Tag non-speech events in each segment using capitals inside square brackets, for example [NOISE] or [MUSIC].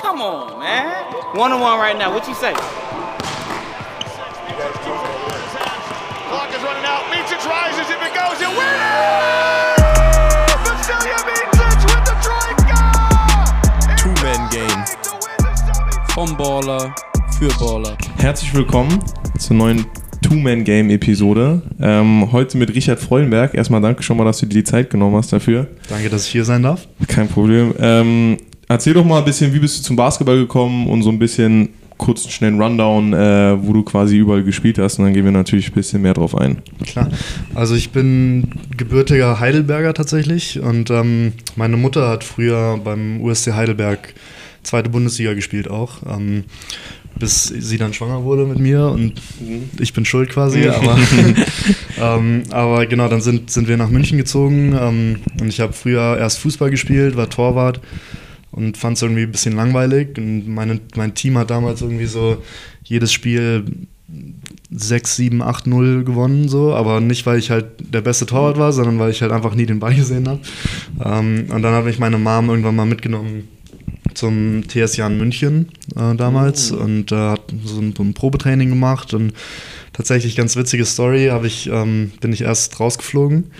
Come on, man. One on one right now. What you say? Clock is running out. Mincic rises. If it goes, it wins! Vasilia Mincic with the Troika! Two-Man Game. Vom Baller für Baller. Herzlich willkommen zur neuen Two-Man-Game-Episode. Ähm, heute mit Richard Freudenberg. Erstmal danke schon mal, dass du dir die Zeit genommen hast dafür. Danke, dass ich hier sein darf. Kein Problem. Ähm, erzähl doch mal ein bisschen, wie bist du zum Basketball gekommen und so ein bisschen kurz einen schnellen Rundown, äh, wo du quasi überall gespielt hast und dann gehen wir natürlich ein bisschen mehr drauf ein. Klar. Also ich bin gebürtiger Heidelberger tatsächlich und ähm, meine Mutter hat früher beim USC Heidelberg zweite Bundesliga gespielt auch. Ähm, bis sie dann schwanger wurde mit mir und ich bin schuld quasi, aber, [LAUGHS] ähm, aber genau, dann sind, sind wir nach München gezogen ähm, und ich habe früher erst Fußball gespielt, war Torwart und fand es irgendwie ein bisschen langweilig. Und meine, mein Team hat damals irgendwie so jedes Spiel 6, 7, 8, 0 gewonnen, so, aber nicht, weil ich halt der beste Torwart war, sondern weil ich halt einfach nie den Ball [LAUGHS] gesehen habe. Ähm, und dann hat mich meine Mom irgendwann mal mitgenommen zum TS Jan München äh, damals und äh, hat so ein, ein Probetraining gemacht. Und tatsächlich ganz witzige Story, habe ich, ähm, bin ich erst rausgeflogen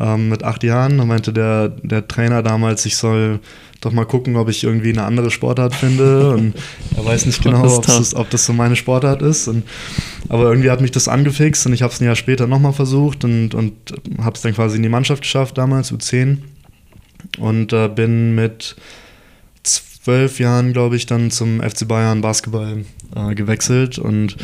ähm, mit acht Jahren. Da meinte der, der Trainer damals, ich soll doch mal gucken, ob ich irgendwie eine andere Sportart finde. [LAUGHS] Und er weiß nicht genau, ob das, ob das so meine Sportart ist. Und, aber irgendwie hat mich das angefixt und ich habe es ein Jahr später nochmal versucht und, und habe es dann quasi in die Mannschaft geschafft damals, U10. Und äh, bin mit zwölf Jahren, glaube ich, dann zum FC Bayern Basketball äh, gewechselt und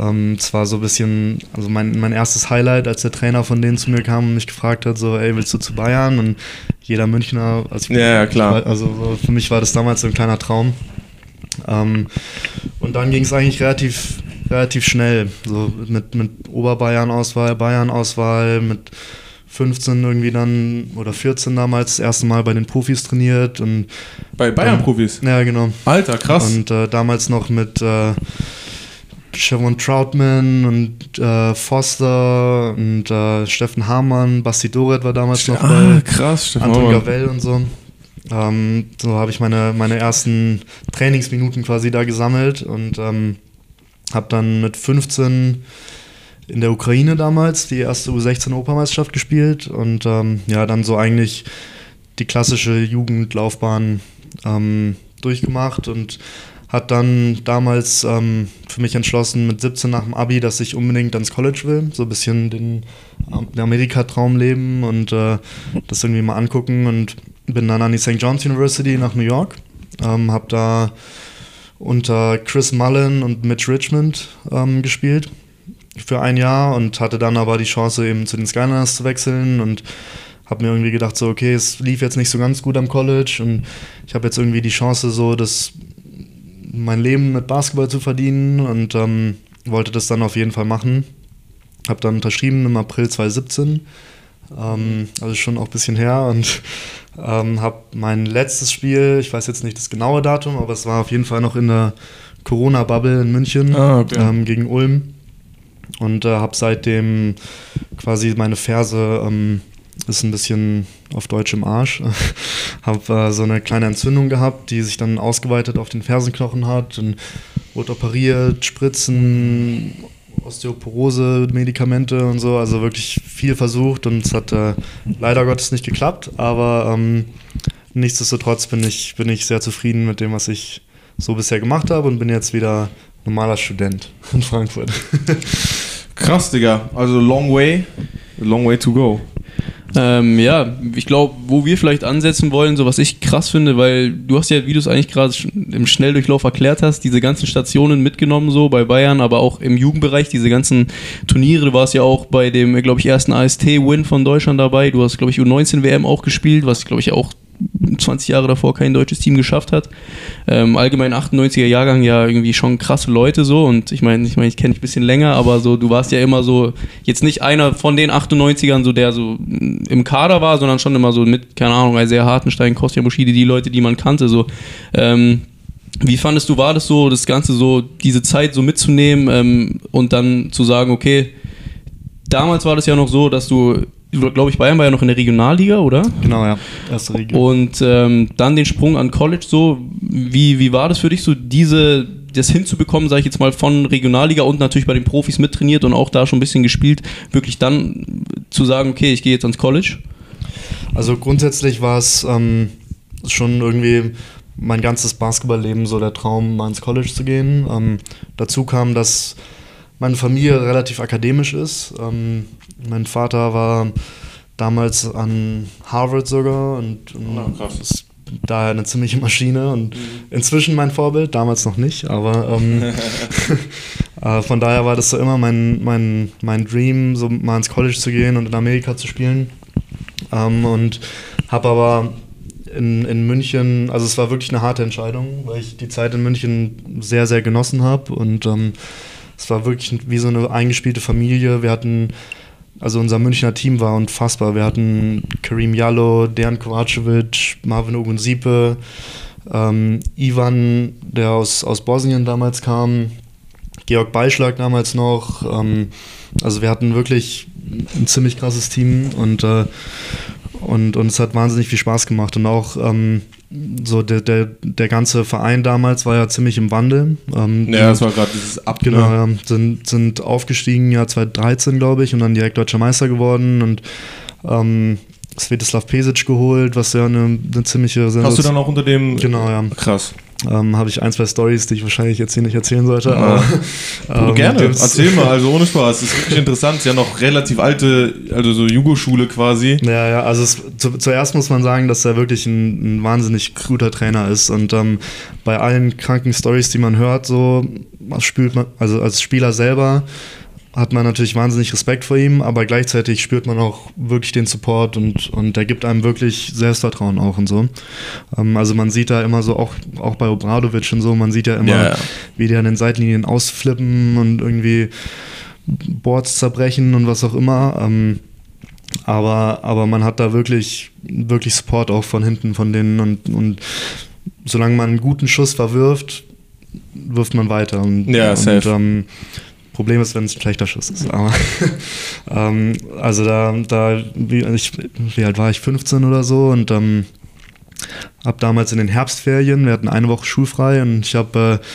ähm, es war so ein bisschen, also mein, mein erstes Highlight, als der Trainer von denen zu mir kam und mich gefragt hat, so, ey, willst du zu Bayern? Und jeder Münchner, also, Ja, ja, klar. also so, für mich war das damals so ein kleiner Traum. Ähm, und dann ging es eigentlich relativ, relativ schnell, so mit, mit Oberbayern-Auswahl, Bayern-Auswahl, mit 15 irgendwie dann oder 14 damals das erste Mal bei den Profis trainiert und Bei Bayern-Profis? ja genau. Alter, krass. Und äh, damals noch mit äh, Shavon Troutman und äh, Foster und äh, Steffen Hamann, Basti Doret war damals noch ah, bei krass. Anton. Gavell und so. Ähm, so habe ich meine, meine ersten Trainingsminuten quasi da gesammelt und ähm, habe dann mit 15 in der Ukraine damals die erste U16-Europameisterschaft gespielt und ähm, ja, dann so eigentlich die klassische Jugendlaufbahn ähm, durchgemacht und hat dann damals ähm, für mich entschlossen mit 17 nach dem Abi, dass ich unbedingt ans College will, so ein bisschen den, den Amerika-Traum leben und äh, das irgendwie mal angucken und bin dann an die St. John's University nach New York, ähm, habe da unter Chris Mullen und Mitch Richmond ähm, gespielt für ein Jahr und hatte dann aber die Chance eben zu den Skyliners zu wechseln und habe mir irgendwie gedacht so okay es lief jetzt nicht so ganz gut am College und ich habe jetzt irgendwie die Chance so das mein Leben mit Basketball zu verdienen und ähm, wollte das dann auf jeden Fall machen. Habe dann unterschrieben im April 2017 ähm, also schon auch ein bisschen her und ähm, habe mein letztes Spiel ich weiß jetzt nicht das genaue Datum aber es war auf jeden Fall noch in der Corona-Bubble in München Ah, okay. ähm, gegen Ulm. Und äh, habe seitdem quasi meine Ferse ähm, ist ein bisschen auf Deutsch im Arsch. [LAUGHS] habe äh, so eine kleine Entzündung gehabt, die sich dann ausgeweitet auf den Fersenknochen hat und wurde operiert, Spritzen, Osteoporose, Medikamente und so. Also wirklich viel versucht und es hat äh, leider Gottes nicht geklappt, aber ähm, nichtsdestotrotz bin ich, bin ich sehr zufrieden mit dem, was ich so bisher gemacht habe und bin jetzt wieder normaler Student in Frankfurt. [LAUGHS] Krass, Digga. Also long way. Long way to go. Ähm, ja, ich glaube, wo wir vielleicht ansetzen wollen, so was ich krass finde, weil du hast ja, wie du es eigentlich gerade im Schnelldurchlauf erklärt hast, diese ganzen Stationen mitgenommen, so bei Bayern, aber auch im Jugendbereich, diese ganzen Turniere. Du warst ja auch bei dem, glaube ich, ersten AST-Win von Deutschland dabei. Du hast, glaube ich, U19-WM auch gespielt, was, glaube ich, auch 20 Jahre davor kein deutsches Team geschafft hat. Ähm, allgemein 98er Jahrgang ja irgendwie schon krasse Leute so und ich meine, ich meine, ich kenne dich ein bisschen länger, aber so du warst ja immer so jetzt nicht einer von den 98ern, so der so mm, im Kader war, sondern schon immer so mit keine Ahnung, Isaiah Hartenstein, Kostja Moschidi, die Leute, die man kannte so. Ähm, wie fandest du, war das so, das Ganze so, diese Zeit so mitzunehmen ähm, und dann zu sagen, okay, damals war das ja noch so, dass du glaube ich, Bayern war ja noch in der Regionalliga, oder? Genau, ja. Erste Region. Und ähm, dann den Sprung an College so. Wie, wie war das für dich, so diese, das hinzubekommen, sage ich jetzt mal, von Regionalliga und natürlich bei den Profis mittrainiert und auch da schon ein bisschen gespielt, wirklich dann zu sagen, okay, ich gehe jetzt ans College? Also grundsätzlich war es ähm, schon irgendwie mein ganzes Basketballleben so der Traum, mal ins College zu gehen. Ähm, dazu kam, dass meine Familie relativ akademisch ist. Ähm, mein Vater war damals an Harvard sogar und, und Ah, krass. ist daher eine ziemliche Maschine und inzwischen mein Vorbild, damals noch nicht, aber ähm, [LAUGHS] [LAUGHS] äh, von daher war das so immer mein, mein, mein Dream, so mal ins College zu gehen und in Amerika zu spielen. Ähm, und habe aber in, in München, also es war wirklich eine harte Entscheidung, weil ich die Zeit in München sehr, sehr genossen habe und ähm, es war wirklich wie so eine eingespielte Familie. Wir hatten, also unser Münchner Team war unfassbar. Wir hatten Karim Jallo, Dejan Kovacevic, Marvin Ogunsipe, ähm, Ivan, der aus, aus Bosnien damals kam, Georg Beischlag damals noch. Ähm, also wir hatten wirklich ein ziemlich krasses Team und, äh, und, und es hat wahnsinnig viel Spaß gemacht. Und auch ähm, so der, der, der ganze Verein damals war ja ziemlich im Wandel. Ähm, Ja, das war gerade dieses Ab. Genau, ne? ja. Sind, sind aufgestiegen, ja 2013, glaube ich, und dann direkt deutscher Meister geworden und ähm, Svetislav Pesic geholt, was ja eine, eine ziemliche Hast du dann auch unter dem. Genau, ja. Krass. Ähm, Habe ich ein, zwei Stories, die ich wahrscheinlich jetzt hier nicht erzählen sollte. Ja. Aber, [LAUGHS] ähm, gerne, erzähl mal, also ohne Spaß. [LAUGHS] Das ist wirklich interessant. Ist ja noch relativ alte, also so Jugo-Schule quasi. Ja, ja, also es, zu, zuerst muss man sagen, dass er wirklich ein, ein wahnsinnig guter Trainer ist und ähm, bei allen kranken Stories, die man hört, so spürt man, also als Spieler selber hat man natürlich wahnsinnig Respekt vor ihm, aber gleichzeitig spürt man auch wirklich den Support und, und der gibt einem wirklich Selbstvertrauen auch und so. Ähm, also man sieht da immer so, auch, auch bei Obradovic und so, man sieht ja immer, ja. wie die an den Seitenlinien ausflippen und irgendwie Boards zerbrechen und was auch immer. Ähm, aber, aber man hat da wirklich, wirklich Support auch von hinten von denen und, und solange man einen guten Schuss verwirft, wirft man weiter. Und, Ja, und safe. ähm, Problem ist, wenn es ein schlechter Schuss ist. Aber [LAUGHS] ähm, also da, da wie, ich, wie alt war ich? 15 oder so und ähm, habe damals in den Herbstferien, wir hatten eine Woche schulfrei und ich habe äh,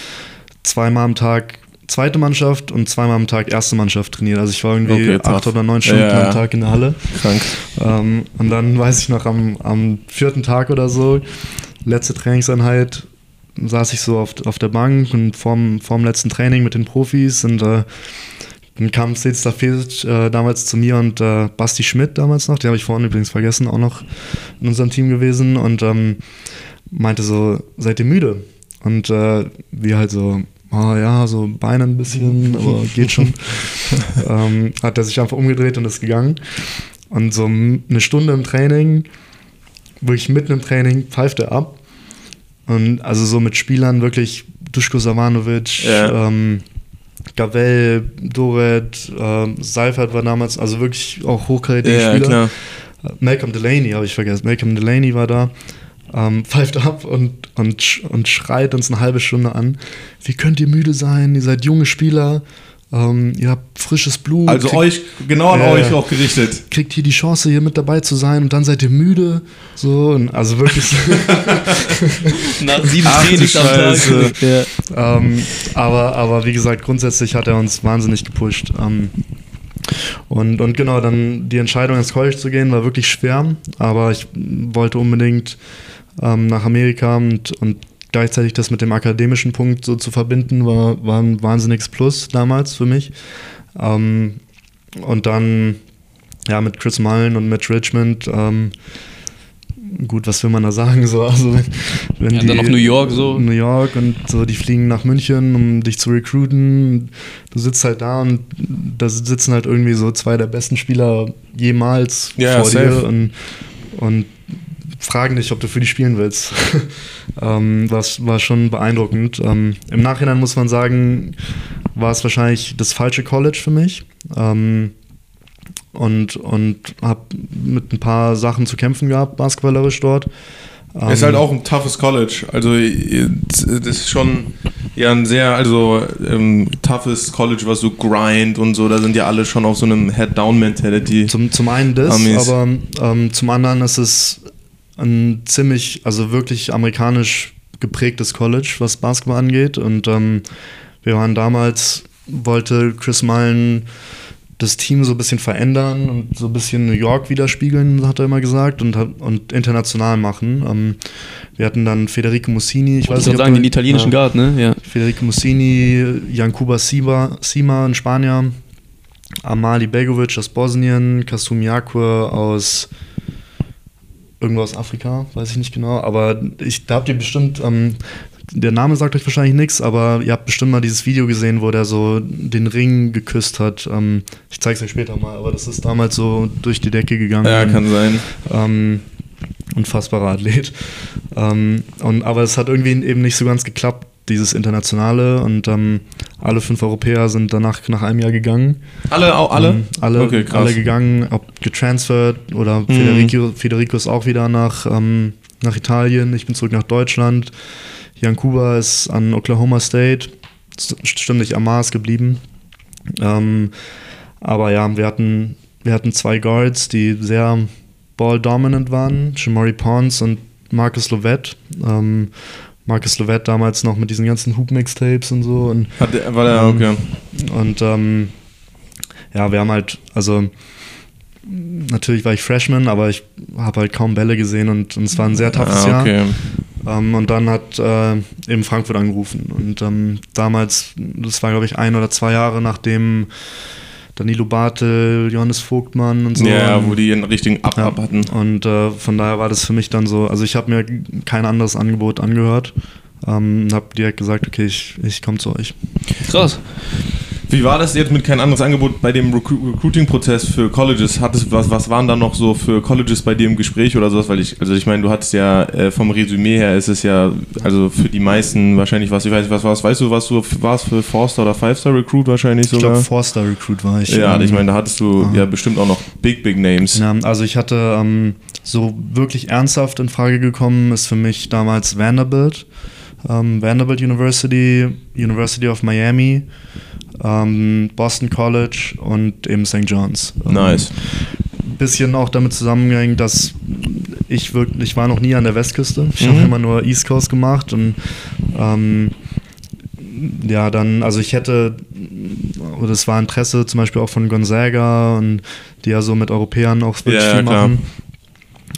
zweimal am Tag zweite Mannschaft und zweimal am Tag erste Mannschaft trainiert. Also ich war irgendwie Okay, acht oder neun Stunden ja. am Tag in der Halle. Krank. Ähm, und dann weiß ich noch, am, am vierten Tag oder so, letzte Trainingseinheit, saß ich so auf, auf der Bank und vorm, vorm letzten Training mit den Profis und äh, dann kam Stanislav Fesic äh, damals zu mir und äh, Basti Schmidt damals noch, den habe ich vorhin übrigens vergessen, auch noch in unserem Team gewesen und ähm, meinte so, seid ihr müde? Und äh, wir halt so, ah ja, so Beine ein bisschen, [LAUGHS] aber geht schon. [LAUGHS] ähm, hat er sich einfach umgedreht und ist gegangen. Und so eine Stunde im Training, wirklich mitten im Training, pfeift er ab. Und also so mit Spielern wirklich Duško Savanovic, Ja. ähm, Gavel, Doret, ähm, Seifert war damals, also wirklich auch hochkarätige Ja, Spieler. klar. Malcolm Delaney habe ich vergessen. Malcolm Delaney war da, ähm, pfeift ab und, und, und schreit uns eine halbe Stunde an. Wie könnt ihr müde sein? Ihr seid junge Spieler, ähm, ihr habt frisches Blut. Also kriegt, euch, genau an Ja, euch auch gerichtet. kriegt hier die Chance, hier mit dabei zu sein und dann seid ihr müde. So, und also wirklich. [LAUGHS] Nach sieben Trainings am Tag. Scheiße. Ja. ähm, aber, aber wie gesagt, grundsätzlich hat er uns wahnsinnig gepusht. Ähm, und, und genau, dann die Entscheidung ins College zu gehen, war wirklich schwer, aber ich wollte unbedingt ähm, nach Amerika und, und gleichzeitig das mit dem akademischen Punkt so zu verbinden, war, war ein wahnsinniges Plus damals für mich. Ähm, und dann ja mit Chris Mullen und Mitch Richmond, ähm, gut, was will man da sagen? So, also wenn, wenn Ja, dann noch New York so. New York und so, die fliegen nach München, um dich zu recruiten. Du sitzt halt da und da sitzen halt irgendwie so zwei der besten Spieler jemals Ja, vor safe. dir und, und fragen dich, ob du für die spielen willst. [LAUGHS] ähm, das war schon beeindruckend. Ähm, Im Nachhinein muss man sagen, war es wahrscheinlich das falsche College für mich. Ähm, und und habe mit ein paar Sachen zu kämpfen gehabt, basketballerisch dort. ist halt Ähm, auch ein toughes College. Also das ist schon, Ja, ein sehr, also ähm, toughes College, was so grind und so, da sind ja alle schon auf so einem Head-Down-Mentality. Zum, zum einen das, Amis. aber ähm, zum anderen ist es ein ziemlich, also wirklich amerikanisch geprägtes College, was Basketball angeht. Und ähm, wir waren damals, wollte Chris Mullen das Team so ein bisschen verändern und so ein bisschen New York widerspiegeln, hat er immer gesagt, und, und international machen. Ähm, wir hatten dann Federico Mussini, ich Ich weiß wollte nicht, sagen, den italienischen ja. Guard, ne? Ja. Federico Mussini, Jankuba Sima, Sima in Spanien, Amali Begovic aus Bosnien, Kasum Yakwe aus irgendwo aus Afrika, weiß ich nicht genau, aber ich, da habt ihr bestimmt, ähm, der Name sagt euch wahrscheinlich nichts, aber ihr habt bestimmt mal dieses Video gesehen, wo der so den Ring geküsst hat. Ähm, ich zeig's euch später mal, aber das ist damals so durch die Decke gegangen. Ja, kann sein. Ähm, unfassbarer Athlet. Ähm, und, aber es hat irgendwie eben nicht so ganz geklappt, dieses Internationale. Und ähm, alle fünf Europäer sind danach nach einem Jahr gegangen. Alle, auch alle? Ähm, alle, Okay, alle gegangen, ob getransfert oder Mhm. Federico, Federico ist auch wieder nach, ähm, nach Italien. Ich bin zurück nach Deutschland. Jan Kuba ist an Oklahoma State. S- Stimmt nicht, Amar ist geblieben. Ähm, aber ja, wir hatten, wir hatten zwei Guards, die sehr ball-dominant waren. Shamori Pons und Marcus Lovett. Ähm, Marcus Lovett damals noch mit diesen ganzen Hoop-Mixtapes und so. Und Hat der, war der, Ähm, okay. und ähm, ja, wir haben halt, also natürlich war ich Freshman, aber ich habe halt kaum Bälle gesehen und, und es war ein sehr toughes Ah, okay. Jahr. Ähm, und dann hat äh, eben Frankfurt angerufen. Und ähm, damals, das war glaube ich ein oder zwei Jahre nachdem Danilo Bartel, Johannes Vogtmann und so. Ja, ähm, wo die einen richtigen Up-Up hatten. und äh, von daher war das für mich dann so, also ich habe mir kein anderes Angebot angehört. Ähm, habe direkt gesagt, okay, ich, ich komme zu euch. Krass. Wie war das jetzt mit kein anderes Angebot bei dem Recru Recruiting-Prozess für Colleges? Hattest, was, was waren da noch so für Colleges bei dir im Gespräch oder sowas? Weil ich, also ich meine, du hattest ja äh, vom Resümee her ist es ja, also für die meisten wahrscheinlich was, ich weiß nicht, was war's, weißt du, was du warst für Four-Star oder Five-Star-Recruit wahrscheinlich Ich sogar? glaube, Four-Star-Recruit war ich. ja, Ähm, ich meine, da hattest du ja bestimmt auch noch Big, Big Names. Ja, also ich hatte ähm, so wirklich ernsthaft in Frage gekommen, ist für mich damals Vanderbilt, ähm, Vanderbilt University, University of Miami, ähm, Boston College und eben St. John's. Ähm, Nice. bisschen auch damit zusammengegangen, dass ich wirklich, ich war noch nie an der Westküste. Ich Mhm. habe immer nur East Coast gemacht und ähm, ja, dann, also ich hätte, oder es war Interesse zum Beispiel auch von Gonzaga und die ja so mit Europäern auch wirklich ja, viel machen.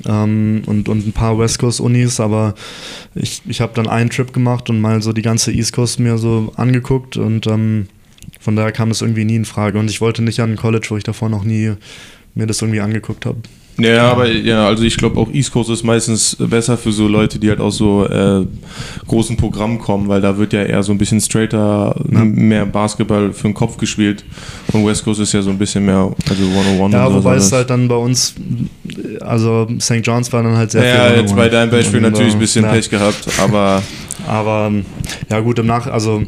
Ähm, und, und ein paar West Coast Unis, aber ich, ich habe dann einen Trip gemacht und mal so die ganze East Coast mir so angeguckt und ähm, von daher kam das irgendwie nie in Frage. Und ich wollte nicht an ein College, wo ich davor noch nie mir das irgendwie angeguckt habe. Ja, aber ja, also ich glaube auch East Coast ist meistens besser für so Leute, die halt aus so äh, großen Programmen kommen, weil da wird ja eher so ein bisschen straighter, Ja. mehr Basketball für den Kopf gespielt. Und West Coast ist ja so ein bisschen mehr, also 101 Ja, wobei es halt dann bei uns, also St. John's war dann halt sehr ja, viel. jetzt bei deinem Beispiel natürlich ein äh, bisschen ja, Pech gehabt, aber [LAUGHS] Aber ja gut, im Nach, also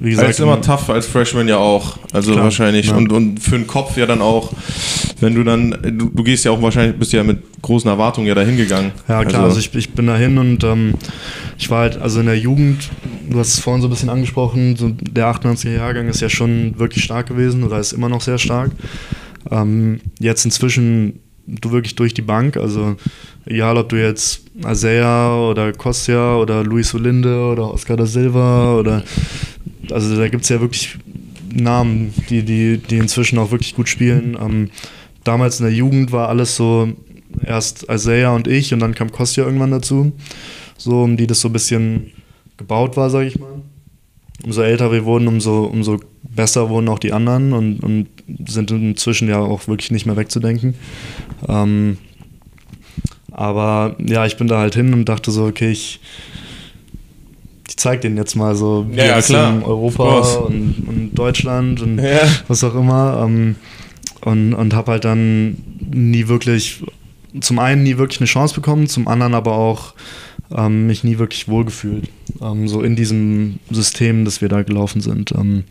wie es gesagt, ist immer tough als Freshman ja auch, also Klar, wahrscheinlich ja. und, und für den Kopf ja dann auch, wenn du dann, du, du gehst ja auch wahrscheinlich, bist ja mit großen Erwartungen ja dahin gegangen. Ja, klar, also, ich, ich bin dahin und ähm, ich war halt, also in der Jugend, du hast es vorhin so ein bisschen angesprochen, so der 98er Jahrgang ist ja schon wirklich stark gewesen oder ist immer noch sehr stark. Ähm, jetzt inzwischen du wirklich durch die Bank, also egal ob du jetzt Azea oder Kostia oder Luis Olinde oder Oscar da Silva oder also da gibt es ja wirklich Namen, die, die, die inzwischen auch wirklich gut spielen. Ähm, damals in der Jugend war alles so erst Isaiah und ich und dann kam Kostja irgendwann dazu, so um die das so ein bisschen gebaut war, sage ich mal. Umso älter wir wurden, umso, umso besser wurden auch die anderen und, und sind inzwischen ja auch wirklich nicht mehr wegzudenken. Ähm, aber ja, ich bin da halt hin und dachte so, okay, ich, ich zeig denen jetzt mal so, wie Ja, klar. Europa und, und Deutschland und Ja. was auch immer. Ähm, und und habe halt dann nie wirklich, zum einen nie wirklich eine Chance bekommen, zum anderen aber auch ähm, mich nie wirklich wohlgefühlt. Ähm, so in diesem System, das wir da gelaufen sind. Ähm,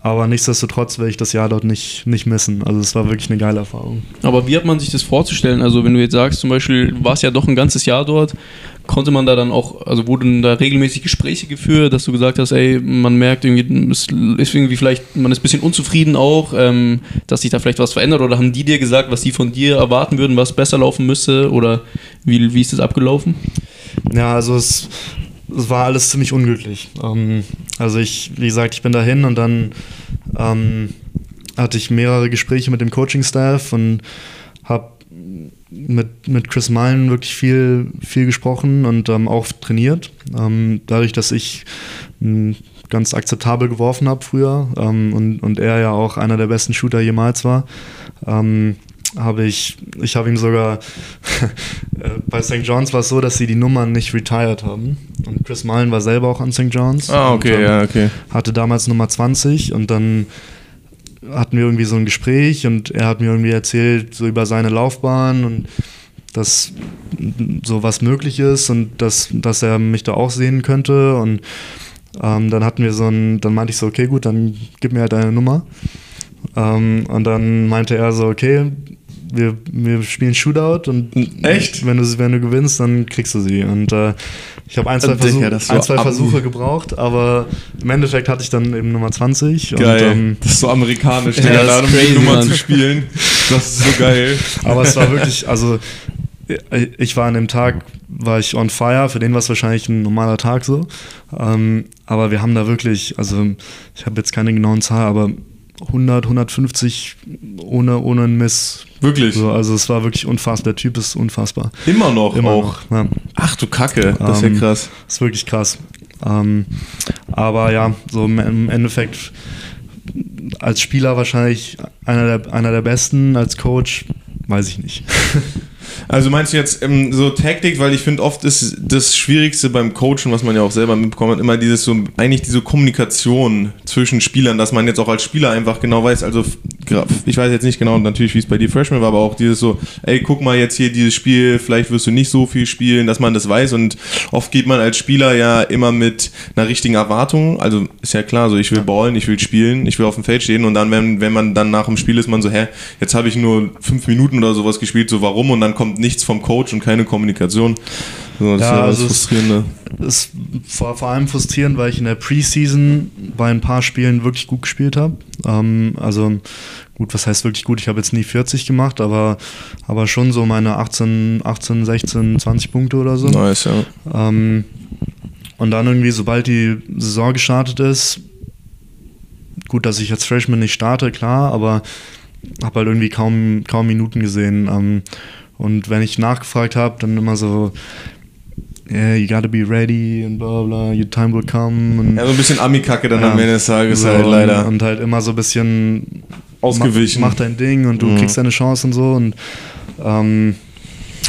Aber nichtsdestotrotz werde ich das Jahr dort nicht, nicht missen. Also es war wirklich eine geile Erfahrung. Aber wie hat man sich das vorzustellen? Also wenn du jetzt sagst, zum Beispiel, du warst ja doch ein ganzes Jahr dort, konnte man da dann auch, also wurden da regelmäßig Gespräche geführt, dass du gesagt hast, ey, man merkt irgendwie, es ist irgendwie vielleicht, man ist ein bisschen unzufrieden auch, ähm, dass sich da vielleicht was verändert oder haben die dir gesagt, was sie von dir erwarten würden, was besser laufen müsste oder wie, wie ist das abgelaufen? Ja, also es, es war alles ziemlich unglücklich. Ähm, also ich, wie gesagt, ich bin dahin und dann ähm, hatte ich mehrere Gespräche mit dem Coaching-Staff und habe mit, mit Chris Mullen wirklich viel, viel gesprochen und ähm, auch trainiert. Ähm, dadurch, dass ich ganz akzeptabel geworfen habe früher ähm, und, und er ja auch einer der besten Shooter jemals war, ähm, habe ich, ich habe ihm sogar, [LAUGHS] äh, bei St. John's war es so, dass sie die Nummern nicht retired haben. Und Chris Mullen war selber auch an St. John's. Ah, okay, ja, okay. Hatte damals Nummer 20 und dann hatten wir irgendwie so ein Gespräch und er hat mir irgendwie erzählt, so über seine Laufbahn und dass so was möglich ist und dass, dass er mich da auch sehen könnte. Und ähm, dann hatten wir so ein, dann meinte ich so, okay, gut, dann gib mir halt deine Nummer. Ähm, und dann meinte er so, okay, wir, wir spielen Shootout und Echt? wenn du, wenn du gewinnst, dann kriegst du sie. Und äh, ich habe ein, zwei, Digga, Versuch, das ein, zwei Versuche gebraucht, aber im Endeffekt hatte ich dann eben Nummer 20. Geil. Und, ähm, das ist so amerikanisch, Ja, das da um crazy, Nummer Mann. zu spielen. Das ist so geil. aber es war wirklich, also ich war an dem Tag, war ich on fire, für den war es wahrscheinlich ein normaler Tag so. Ähm, aber wir haben da wirklich, also ich habe jetzt keine genauen Zahl, aber 100, 150 ohne, ohne einen Miss. Wirklich? So, also es war wirklich unfassbar, der Typ ist unfassbar. Immer noch Immer auch. noch. Ja. Ach du Kacke, das ist ja Ähm, krass. ist wirklich krass. Ähm, aber ja, so im- im Endeffekt als Spieler wahrscheinlich einer der, einer der besten, als Coach weiß ich nicht. [LAUGHS] Also meinst du jetzt ähm, so Taktik, weil ich finde oft ist das Schwierigste beim Coachen, was man ja auch selber mitbekommen hat, immer dieses so, eigentlich diese Kommunikation zwischen Spielern, dass man jetzt auch als Spieler einfach genau weiß, also ich weiß jetzt nicht genau natürlich, wie es bei dir Freshman war, aber auch dieses so, ey, guck mal jetzt hier dieses Spiel, vielleicht wirst du nicht so viel spielen, dass man das weiß. Und oft geht man als Spieler ja immer mit einer richtigen Erwartung, also ist ja klar, so ich will ballen, ich will spielen, ich will auf dem Feld stehen. Und dann, wenn, wenn man dann nach dem Spiel ist, man so, hä, jetzt habe ich nur fünf Minuten oder sowas gespielt, so warum? Und dann kommt nichts vom Coach und keine Kommunikation. So, das Ja, ist ja also es- Frustrierende. ist vor, vor allem frustrierend, weil ich in der Preseason bei ein paar Spielen wirklich gut gespielt habe. Ähm, also gut, was heißt wirklich gut? Ich habe jetzt nie 40 gemacht, aber, aber schon so meine 18, 18, 16, 20 Punkte oder so. Nice, ja. Ähm, und dann irgendwie, sobald die Saison gestartet ist, gut, dass ich als Freshman nicht starte, klar, aber habe halt irgendwie kaum, kaum Minuten gesehen. Ähm, und wenn ich nachgefragt habe, dann immer so, yeah, you gotta be ready und bla bla, your time will come. Und, Ja, so ein bisschen Ami-Kacke dann Ja. am Ende des Tages so, halt leider. Und, und halt immer so ein bisschen Ausgewichen. Mach, mach dein Ding und du Mhm. kriegst deine Chance und so. Und ähm,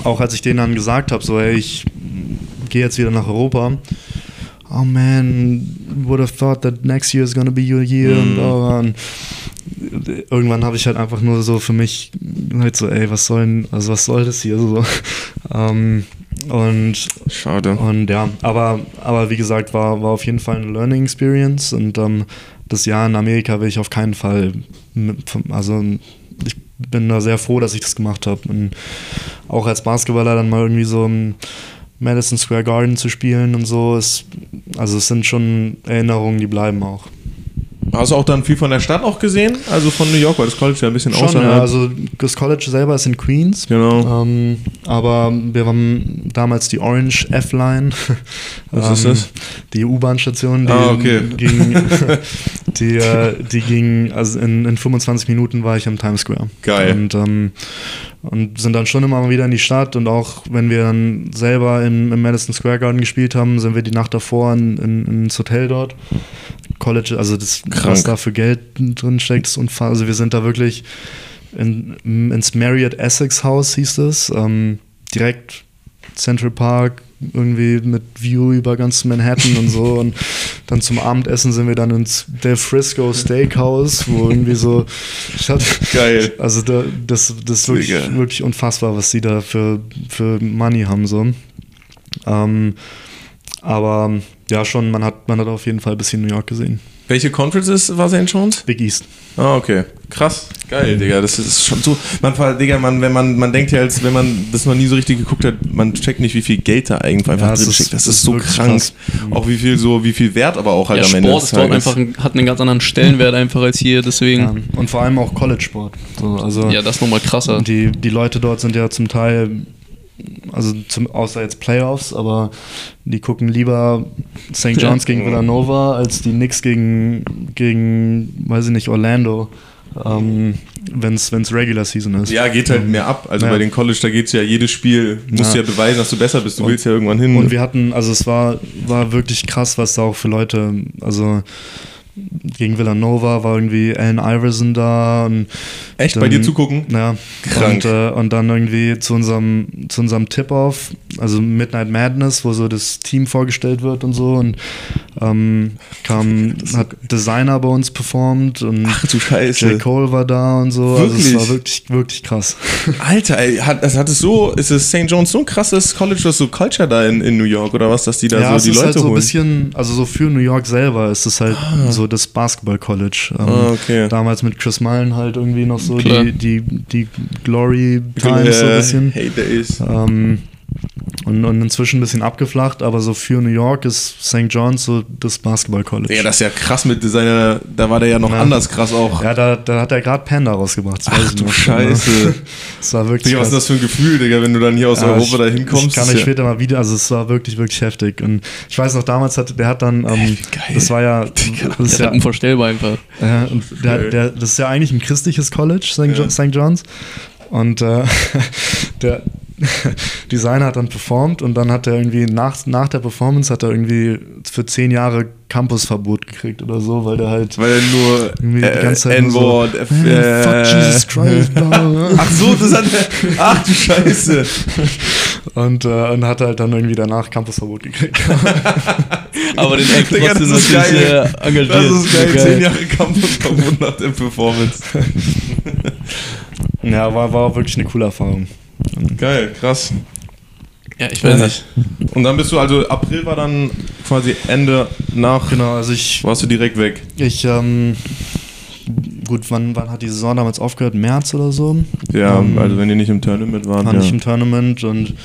auch als ich denen dann gesagt habe, so, ey, ich gehe jetzt wieder nach Europa. Oh man, would have thought that next year is gonna be your year und, Mhm. bla, bla. und irgendwann habe ich halt einfach nur so für mich halt so, ey, was soll denn, also was soll das hier so? [LAUGHS] ähm, und Schade. und ja, aber, aber wie gesagt, war, war auf jeden Fall eine Learning Experience und ähm, das Jahr in Amerika will ich auf keinen Fall, mit, also ich bin da sehr froh, dass ich das gemacht habe. Und auch als Basketballer dann mal irgendwie so im Madison Square Garden zu spielen und so, ist, also es sind schon Erinnerungen, die bleiben auch. Hast du auch dann viel von der Stadt auch gesehen? Also von New York, weil das College ja ein bisschen Schon, außerhalb. ja, also das College selber ist in Queens. Genau. Ähm, aber wir haben damals die Orange F-Line. [LAUGHS] Was ist das? Die U-Bahn-Station, die, Ah, okay. ging, [LAUGHS] [LAUGHS] die, äh, die ging, also in, in 25 Minuten war ich am Times Square. Geil. Und, ähm, und sind dann schon immer mal wieder in die Stadt und auch wenn wir dann selber in, im Madison Square Garden gespielt haben, sind wir die Nacht davor in, in, ins Hotel dort. College, also das, Krank. was da für Geld drin steckt, ist unfassbar. Also wir sind da wirklich in, ins Marriott Essex House hieß es, ähm, direkt Central Park, irgendwie mit View über ganz Manhattan und so. Und dann zum Abendessen sind wir dann ins Del Frisco Steakhouse, wo irgendwie so. Hab, Geil. Also da, das, das ist wirklich, wirklich unfassbar, was sie da für, für Money haben. So. Ähm, aber ja, schon, man hat, man hat auf jeden Fall ein bisschen New York gesehen. Welche Conferences war St. John's? Big East. Ah, okay. Krass. Geil, Digga. Das ist schon so. Man, Digga, man, wenn man, man denkt ja, als wenn man das noch nie so richtig geguckt hat, man checkt nicht, wie viel Geld da eigentlich einfach Ja, drin ist- steckt. Das ist so krank. krass. Auch wie viel so, wie viel Wert aber auch halt Ja, am Ende Sport des ist dort Tages. einfach, ein- hat einen ganz anderen Stellenwert einfach als hier, deswegen, Ja, und vor allem auch College-Sport. So, also ja, das ist nochmal krasser. die, die Leute dort sind ja zum Teil, also zum, außer jetzt Playoffs, aber die gucken lieber St. John's gegen Villanova als die Knicks gegen, gegen weiß ich nicht, Orlando, ähm, wenn es Regular Season ist. Ja, geht halt mehr ab. Also Ja. bei den College, da geht's ja jedes Spiel, musst du Ja. ja beweisen, dass du besser bist. Du Und- willst ja irgendwann hin. Und wir hatten, also es war, war wirklich krass, was da auch für Leute, also gegen Villanova war irgendwie Allen Iverson da und Echt? dann- Bei dir zugucken? Ja. Krank. Und, äh, und dann irgendwie zu unserem, zu unserem Tip-Off, also Midnight Madness, wo so das Team vorgestellt wird und so und ähm, kam, [LAUGHS] hat Designer bei uns performt und Ach du Scheiße. J. Cole war da und so. Also Wirklich? es war wirklich, wirklich krass. [LAUGHS] Alter, ey, hat, also hat es so, ist es St. John's so ein krasses College, das so Culture da in, in New York oder was, dass die da ja, so es die ist Leute halt so ein holen? bisschen, also so für New York selber ist es halt so das Basketball-College. Ähm, Ah, okay. Damals mit Chris Mullen halt irgendwie noch so Klar. die, die, die Glory Times so ein Äh, bisschen. Hey Days. Ähm, und, und inzwischen ein bisschen abgeflacht, aber so für New York ist St. John's so das Basketball-College. Ja, das ist ja krass mit seiner, da war der ja noch Ja. anders krass auch. Ja, da, da hat er gerade Panda rausgebracht. das weiß Ach ich du noch. Scheiße. [LAUGHS] Das war wirklich Digga, was ist das für ein Gefühl, Digga, wenn du dann hier aus Ja, Europa da hinkommst? Ich kann euch ja- später mal wieder, also es war wirklich, wirklich heftig. Und ich weiß noch, damals hat der hat dann, ähm, geil. das war ja, [LAUGHS] das Das ist ja, unvorstellbar einfach. ja und der, der, das ist ja eigentlich ein christliches College, St. St. John's. Und äh, [LAUGHS] der Designer hat dann performt und dann hat er irgendwie nach, nach der Performance hat er irgendwie für zehn Jahre Campusverbot gekriegt oder so, weil der halt Weil er nur Irgendwie die äh, ganze Zeit nur so, F- "Man, äh, fuck Jesus Christ, bla, bla, bla." [LAUGHS] Ach so, das hat er. Ach du Scheiße. und, äh, und hat halt dann irgendwie danach Campusverbot gekriegt. [LAUGHS] Aber den Act trotzdem das ist natürlich geil. sehr engagiert. Das ist geil. Geil. Zehn Jahre Campusverbot nach der Performance. [LAUGHS] ja, war, war wirklich eine coole Erfahrung. Geil, krass. Ja, ich weiß nicht. Und dann bist du, also April war dann quasi Ende nach. Genau, also ich, Warst du direkt weg? ich ähm, gut, wann, wann hat die Saison damals aufgehört? März oder so? Ja, Ähm, also wenn die nicht im Tournament waren. war ja. nicht im Tournament und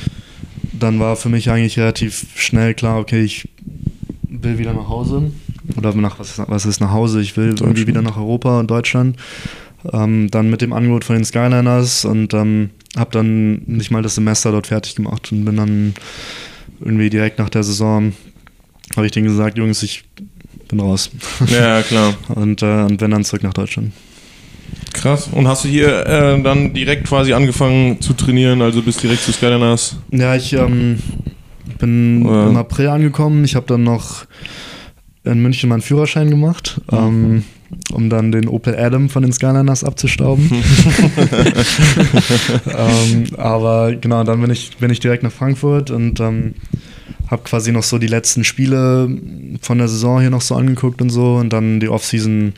dann war für mich eigentlich relativ schnell klar, okay, ich will wieder nach Hause. Oder nach, was, was ist nach Hause? Ich will irgendwie wieder nach Europa und Deutschland. Ähm, dann mit dem Angebot von den Skyliners und ähm, habe dann nicht mal das Semester dort fertig gemacht und bin dann irgendwie direkt nach der Saison, habe ich denen gesagt, Jungs, ich bin raus. ja, klar. [LAUGHS] und, äh, und bin dann zurück nach Deutschland. Krass. Und hast du hier äh, dann direkt quasi angefangen zu trainieren, also bist direkt zu Skyliners? Ja, ich ähm, bin Ja. im April angekommen. Ich habe dann noch in München meinen Führerschein gemacht, ähm, um dann den Opel Adam von den Skyliners abzustauben. [LAUGHS] ähm, aber genau, dann bin ich, bin ich direkt nach Frankfurt und ähm, habe quasi noch so die letzten Spiele von der Saison hier noch so angeguckt und so und dann die Offseason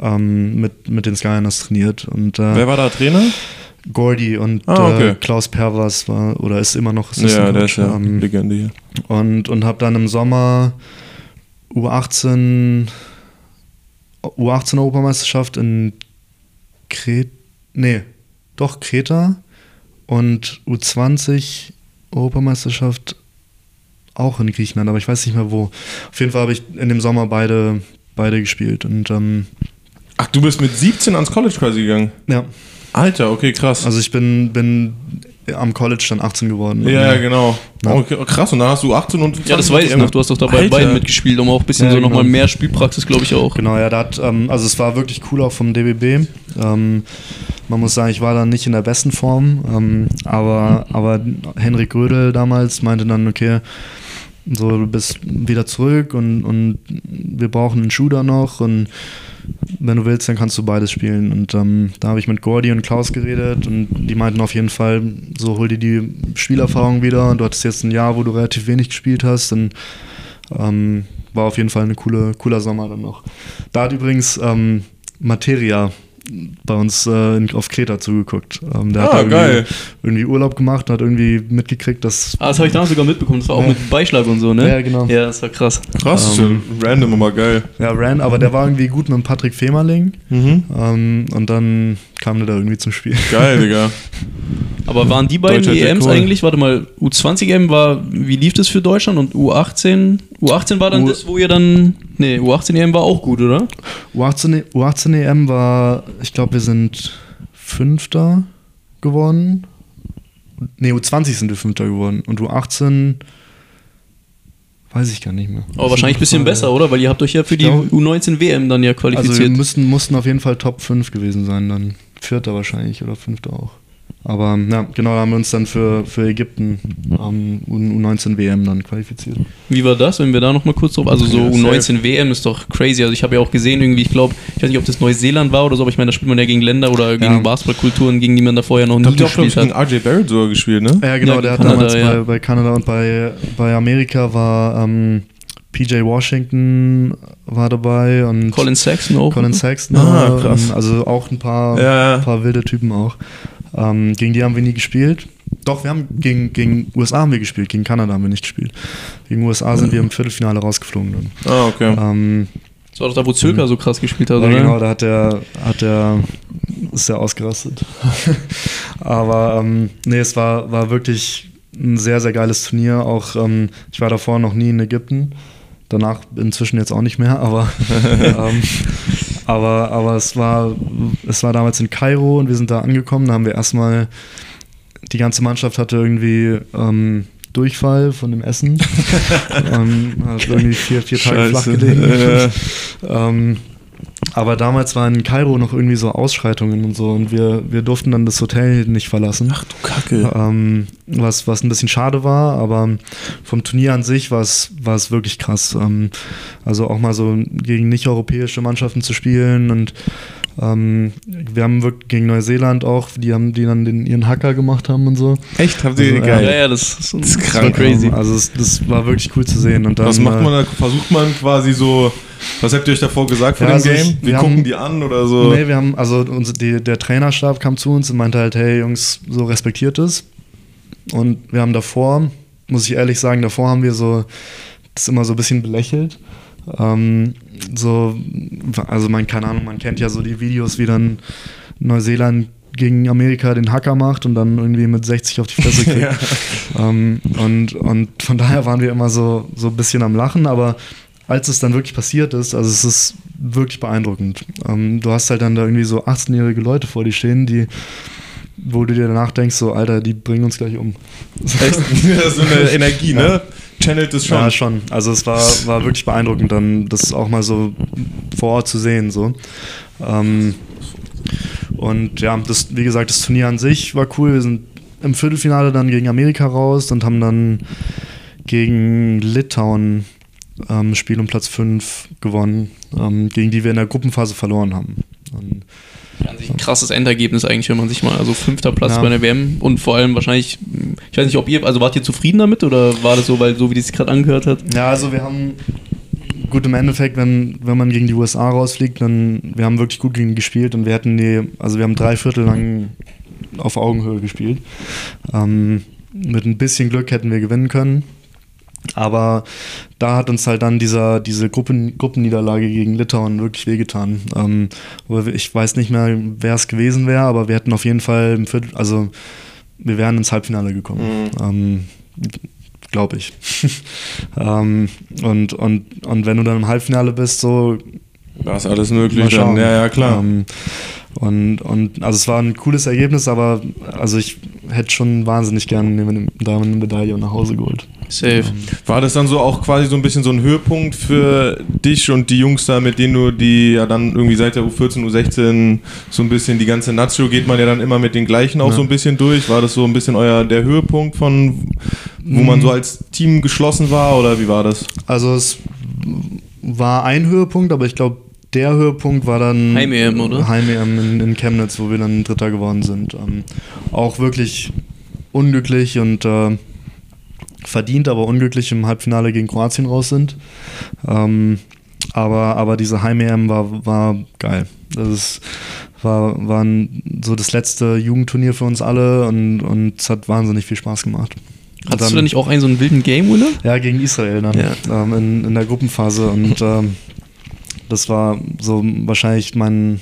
ähm, mit, mit den Skyliners trainiert. Und, äh, Wer war da Trainer? Gordy und Ah, okay. äh, Klaus Pervers war oder ist immer noch Ja, Assistant der ist ja ähm, Legende hier. und, und habe dann im Sommer U18 U18 Europameisterschaft in Kreta, nee, doch Kreta und U20 Europameisterschaft auch in Griechenland, aber ich weiß nicht mehr wo. Auf jeden Fall habe ich in dem Sommer beide, beide gespielt und ähm, Ach, du bist mit 17 ans College quasi gegangen? ja, Alter, okay, krass. also ich bin, bin am College dann 18 geworden. ja, Und, genau. Ja. Okay, krass, und dann hast du 18 und Ja, das weiß ich noch. Du hast doch dabei Alter. beiden mitgespielt, um auch ein bisschen Ja, so genau. nochmal mehr Spielpraxis, glaube ich, auch. Genau, ja, da hat, ähm, also es war wirklich cool auch vom DBB. Ähm, man muss sagen, ich war da nicht in der besten Form, ähm, aber, aber Henrik Grödel damals meinte dann, okay, so, du bist wieder zurück und, und wir brauchen einen Shooter noch und wenn du willst, dann kannst du beides spielen. Und ähm, da habe ich mit Gordy und Klaus geredet und die meinten auf jeden Fall, so hol dir die Spielerfahrung wieder und du hattest jetzt ein Jahr, wo du relativ wenig gespielt hast und ähm, war auf jeden Fall ein coole, cooler Sommer dann noch. Da hat übrigens ähm, Materia bei uns äh, in, auf Kreta zugeguckt. Ähm, der Ah, hat da irgendwie, geil. irgendwie Urlaub gemacht, hat irgendwie mitgekriegt, dass Ah, das habe ich damals sogar mitbekommen. Das war auch Ja. mit Beischlag und so, ne? Ja, genau. Ja, das war krass. Krass, Ähm, random, aber geil. ja, Ran, aber der war irgendwie gut mit dem Patrick Femerling. Mhm. Ähm, und dann kam der da irgendwie zum Spiel. Geil, Digga. [LAUGHS] Aber waren die beiden EMs Cole. eigentlich, warte mal, U20-EM war, wie lief das für Deutschland und U18? U18 war dann U- das, wo ihr dann, nee, U18-EM war auch gut, oder? U18, U18 EM war, ich glaube, wir sind Fünfter geworden. Ne, U20 sind wir Fünfter geworden. Und U18 weiß ich gar nicht mehr. Aber wahrscheinlich ein bisschen besser, oder? Weil ihr habt euch ja für die glaub- U19-WM dann ja Also wir qualifiziert. müssten, mussten auf jeden Fall Top 5 gewesen sein, dann Vierter wahrscheinlich oder Fünfter auch. Aber ja, genau, da haben wir uns dann für, für Ägypten am U19 WM dann qualifiziert. Wie war das, wenn wir da nochmal kurz drauf, also so Ja, U19 WM ist doch crazy, also ich habe ja auch gesehen irgendwie, ich glaube, ich weiß nicht, ob das Neuseeland war oder so, aber ich meine, da spielt man ja gegen Länder oder gegen Ja. Basketballkulturen, gegen die man da vorher noch Ich nie glaub ich, gespielt gegen hat. RJ Barrett sogar gespielt, ne? Ja, genau, Ja, der hat Kanada, damals ja. bei, bei Kanada und bei, bei Amerika war ähm, PJ Washington war dabei und Colin Saxon auch. Colin Sexton. Ah, äh, krass. Also auch ein paar, Ja. ein paar wilde Typen auch. Ähm, gegen die haben wir nie gespielt. Doch, wir haben gegen, gegen USA haben wir gespielt, gegen Kanada haben wir nicht gespielt. Gegen USA sind wir im Viertelfinale rausgeflogen. Dann. Ah, okay. Ähm, Das war doch da, wo Zülker so krass gespielt hat, ja, oder? genau, da hat der, hat der, ist der ausgerastet. [LAUGHS] Aber ähm, nee, es war, war wirklich ein sehr, sehr geiles Turnier. Auch ähm, ich war davor noch nie in Ägypten. Danach inzwischen jetzt auch nicht mehr, aber, [LAUGHS] ähm, aber, aber es, war, es war damals in Kairo und wir sind da angekommen. Da haben wir erstmal, die ganze Mannschaft hatte irgendwie ähm, Durchfall von dem Essen. [LAUGHS] ähm, hat irgendwie vier, vier Tage flach gelegen. Ja. Aber damals waren in Kairo noch irgendwie so Ausschreitungen und so und wir, wir durften dann das Hotel nicht verlassen. Ach du Kacke. Ähm, was, was ein bisschen schade war, aber vom Turnier an sich war es, war es wirklich krass. Ähm, also auch mal so gegen nicht-europäische Mannschaften zu spielen und ähm, wir haben wirklich gegen Neuseeland auch, die haben die dann den, ihren Hacker gemacht haben und so. Echt? Habt ihr Also, Ja, geil. ja, das ist, das ist krank. crazy. Also es, das war wirklich cool zu sehen. Und dann, Was macht äh, man da? Versucht man quasi so. Was habt ihr euch davor gesagt vor Ja, dem also Game? Wir, wir gucken haben- die an oder so? Nee, wir haben, also uns, die, der Trainerstab kam zu uns und meinte halt, hey Jungs, so respektiert es. Und wir haben davor, muss ich ehrlich sagen, davor haben wir so das immer so ein bisschen belächelt. Ähm, so, also man, keine Ahnung, man kennt ja so die Videos, wie dann Neuseeland gegen Amerika den Hacker macht und dann irgendwie mit 60 auf die Fresse [LAUGHS] kriegt. ähm, und, und von daher waren wir immer so, so ein bisschen am Lachen, aber als es dann wirklich passiert ist, also es ist wirklich beeindruckend. Ähm, du hast halt dann da irgendwie so 18-jährige Leute vor dir stehen, die, wo du dir danach denkst, so, Alter, die bringen uns gleich um. Echt? [LAUGHS] so eine Energie, ne? Channelt es schon. Ja, schon. Also es war, war wirklich beeindruckend, dann das auch mal so vor Ort zu sehen. So. Ähm, und ja, das, wie gesagt, das Turnier an sich war cool. Wir sind im Viertelfinale dann gegen Amerika raus und haben dann gegen Litauen ähm, Spiel um Platz 5 gewonnen, ähm, gegen die wir in der Gruppenphase verloren haben. Und An sich ein krasses Endergebnis eigentlich, wenn man sich mal, also fünfter Platz Ja. bei der WM und vor allem wahrscheinlich, ich weiß nicht, ob ihr, also wart ihr zufrieden damit oder war das so, weil so wie das gerade angehört hat? Ja, also wir haben gut im Endeffekt, wenn, wenn man gegen die USA rausfliegt, dann wir haben wirklich gut gegen die gespielt und wir hatten die, also wir haben drei Viertel lang auf Augenhöhe gespielt. Ähm, mit ein bisschen Glück hätten wir gewinnen können. Aber da hat uns halt dann dieser, diese Gruppen, Gruppenniederlage gegen Litauen wirklich wehgetan. Ähm, ich weiß nicht mehr, wer es gewesen wäre, aber wir hätten auf jeden Fall im Viertel, also wir wären ins Halbfinale gekommen. Ähm, Glaube ich. [LAUGHS] ähm, und, und, und wenn du dann im Halbfinale bist, so Da ist alles möglich. Dann. Ja, ja, klar. Ähm, und, und also es war ein cooles Ergebnis, aber also ich hätte schon wahnsinnig gerne da eine Medaille nach Hause geholt. Safe. War das dann so auch quasi so ein bisschen so ein Höhepunkt für dich und die Jungs da, mit denen du die ja dann irgendwie seit der U14, U16 so ein bisschen die ganze Nazio geht man ja dann immer mit den gleichen auch Ja. so ein bisschen durch. War das so ein bisschen euer der Höhepunkt von, wo man so als Team geschlossen war oder wie war das? Also es war ein Höhepunkt, aber ich glaube, der Höhepunkt war dann Heim-EM, oder? Heim-EM in, in Chemnitz, wo wir dann Dritter geworden sind. Ähm, auch wirklich unglücklich und äh, verdient, aber unglücklich im Halbfinale gegen Kroatien raus sind. Ähm, aber, aber diese Heim-EM war, war geil. Das ist, war, war so das letzte Jugendturnier für uns alle und, und es hat wahnsinnig viel Spaß gemacht. Hattest du dann- da nicht auch einen so einen wilden Game-Winner? ja, gegen Israel dann Ja. ähm, in, in der Gruppenphase und ähm, das war so wahrscheinlich mein,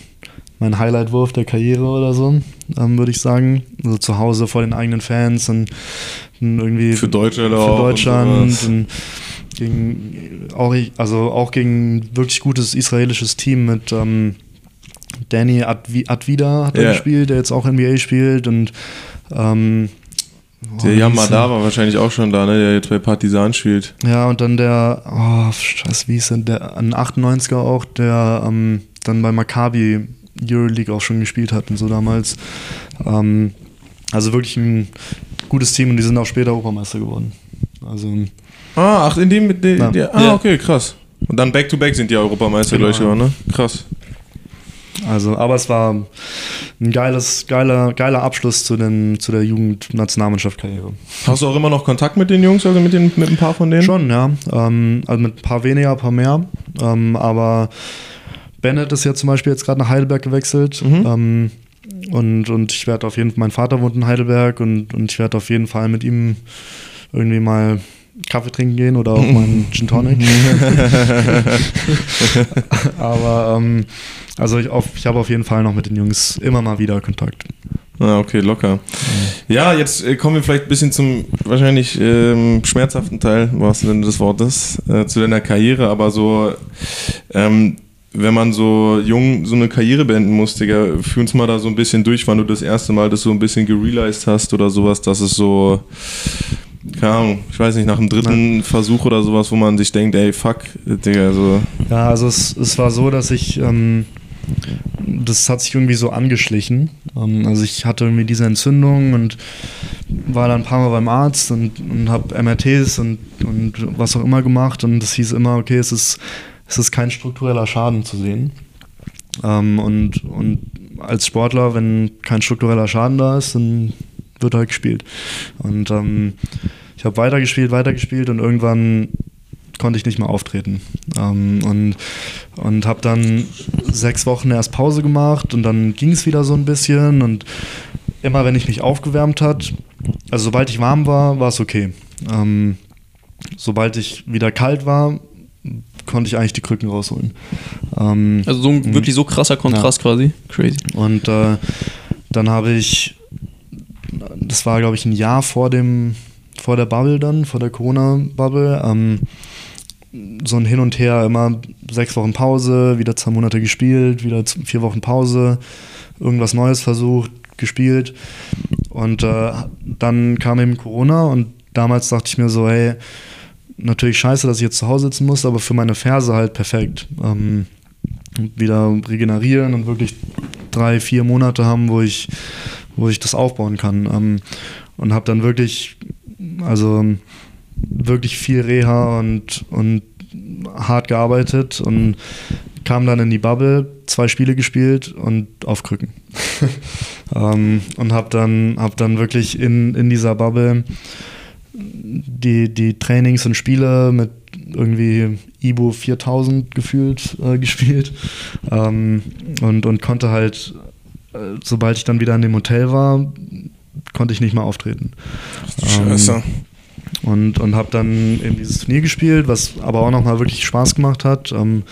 mein Highlight-Wurf der Karriere oder so, ähm, würde ich sagen. Also zu Hause vor den eigenen Fans und, und irgendwie Für Deutschland für Deutschland und gegen auch also auch gegen wirklich gutes israelisches Team mit ähm, Danny Advi Advida hat er Ja. gespielt, der jetzt auch NBA spielt und ähm, oh, Der Yamada er? war wahrscheinlich auch schon da, ne? der jetzt bei Partisan spielt. Ja, und dann der, oh, scheiße, wie hieß denn der, ein 98er auch, der ähm, dann bei Maccabi Euroleague auch schon gespielt hat und so damals. Ähm, also wirklich ein gutes Team und die sind auch später Europameister geworden. Also, Ah, ach, in dem mit dem. Ah, Ja. okay, krass. Und dann Back-to-Back sind die Europameister Genau. gleich schon, ne? Krass. also, aber es war ein geiles, geiler, geiler Abschluss zu, den, zu der Jugendnationalmannschaft-Karriere. Hast du auch immer noch Kontakt mit den Jungs, also mit, den, mit ein paar von denen? Schon, ja. Ähm, also mit ein paar weniger, ein paar mehr. Ähm, aber Bennett ist ja zum Beispiel jetzt gerade nach Heidelberg gewechselt. Mhm. Ähm, und, und ich werde auf jeden Fall, mein Vater wohnt in Heidelberg und, und ich werde auf jeden Fall mit ihm irgendwie mal Kaffee trinken gehen oder auch mal einen [LAUGHS] Gin Tonic. [LAUGHS] aber ähm, also ich, auf, ich habe auf jeden Fall noch mit den Jungs immer mal wieder Kontakt. Ah, okay, locker. Ja, jetzt äh, kommen wir vielleicht ein bisschen zum wahrscheinlich ähm, schmerzhaften Teil, wahrsten Sinne des Wortes, äh, zu deiner Karriere, aber so, ähm, wenn man so jung so eine Karriere beenden muss, Digga, führ uns mal da so ein bisschen durch, wann du das erste Mal das so ein bisschen gerealized hast oder sowas, dass es so, keine Ahnung, ich weiß nicht, nach dem dritten Versuch oder sowas, wo man sich denkt, ey, fuck, Digga, so. Ja, also es, es war so, dass ich, ähm, das hat sich irgendwie so angeschlichen. Ähm, also ich hatte irgendwie diese Entzündung und war dann ein paar Mal beim Arzt und, und habe MRTs und, und was auch immer gemacht und es hieß immer, okay, es ist, es ist kein struktureller Schaden zu sehen. Ähm, und, und als Sportler, wenn kein struktureller Schaden da ist, dann wird halt gespielt. Und ähm, ich habe weitergespielt, weitergespielt und irgendwann konnte ich nicht mehr auftreten. Ähm, und und habe dann sechs Wochen erst Pause gemacht und dann ging es wieder so ein bisschen und immer wenn ich mich aufgewärmt hat, also sobald ich warm war, war es okay. Ähm, sobald ich wieder kalt war, konnte ich eigentlich die Krücken rausholen. Ähm, Also so ein wirklich so krasser Kontrast quasi. Crazy. und äh, dann habe ich, das war glaube ich ein Jahr vor dem, vor der Bubble dann, vor der Corona-Bubble, ähm, so ein Hin und Her, immer sechs Wochen Pause, wieder zwei Monate gespielt, wieder vier Wochen Pause, irgendwas Neues versucht, gespielt. Und äh, dann kam eben Corona und damals dachte ich mir so, hey, natürlich scheiße, dass ich jetzt zu Hause sitzen muss, aber für meine Ferse halt perfekt. Ähm, wieder regenerieren und wirklich drei, vier Monate haben, wo ich, wo ich das aufbauen kann. Ähm, und habe dann wirklich, also wirklich viel Reha und, und hart gearbeitet und kam dann in die Bubble, zwei Spiele gespielt und auf Krücken. [LAUGHS] ähm, und habe dann, hab dann wirklich in, in dieser Bubble die, die Trainings und Spiele mit irgendwie Ibo 4000 gefühlt äh, [LAUGHS] gespielt ähm, und, und konnte halt, äh, sobald ich dann wieder in dem Hotel war, konnte ich nicht mehr auftreten. Scheiße. Und, und habe dann eben dieses Turnier gespielt, was aber auch nochmal wirklich Spaß gemacht hat. Ähm,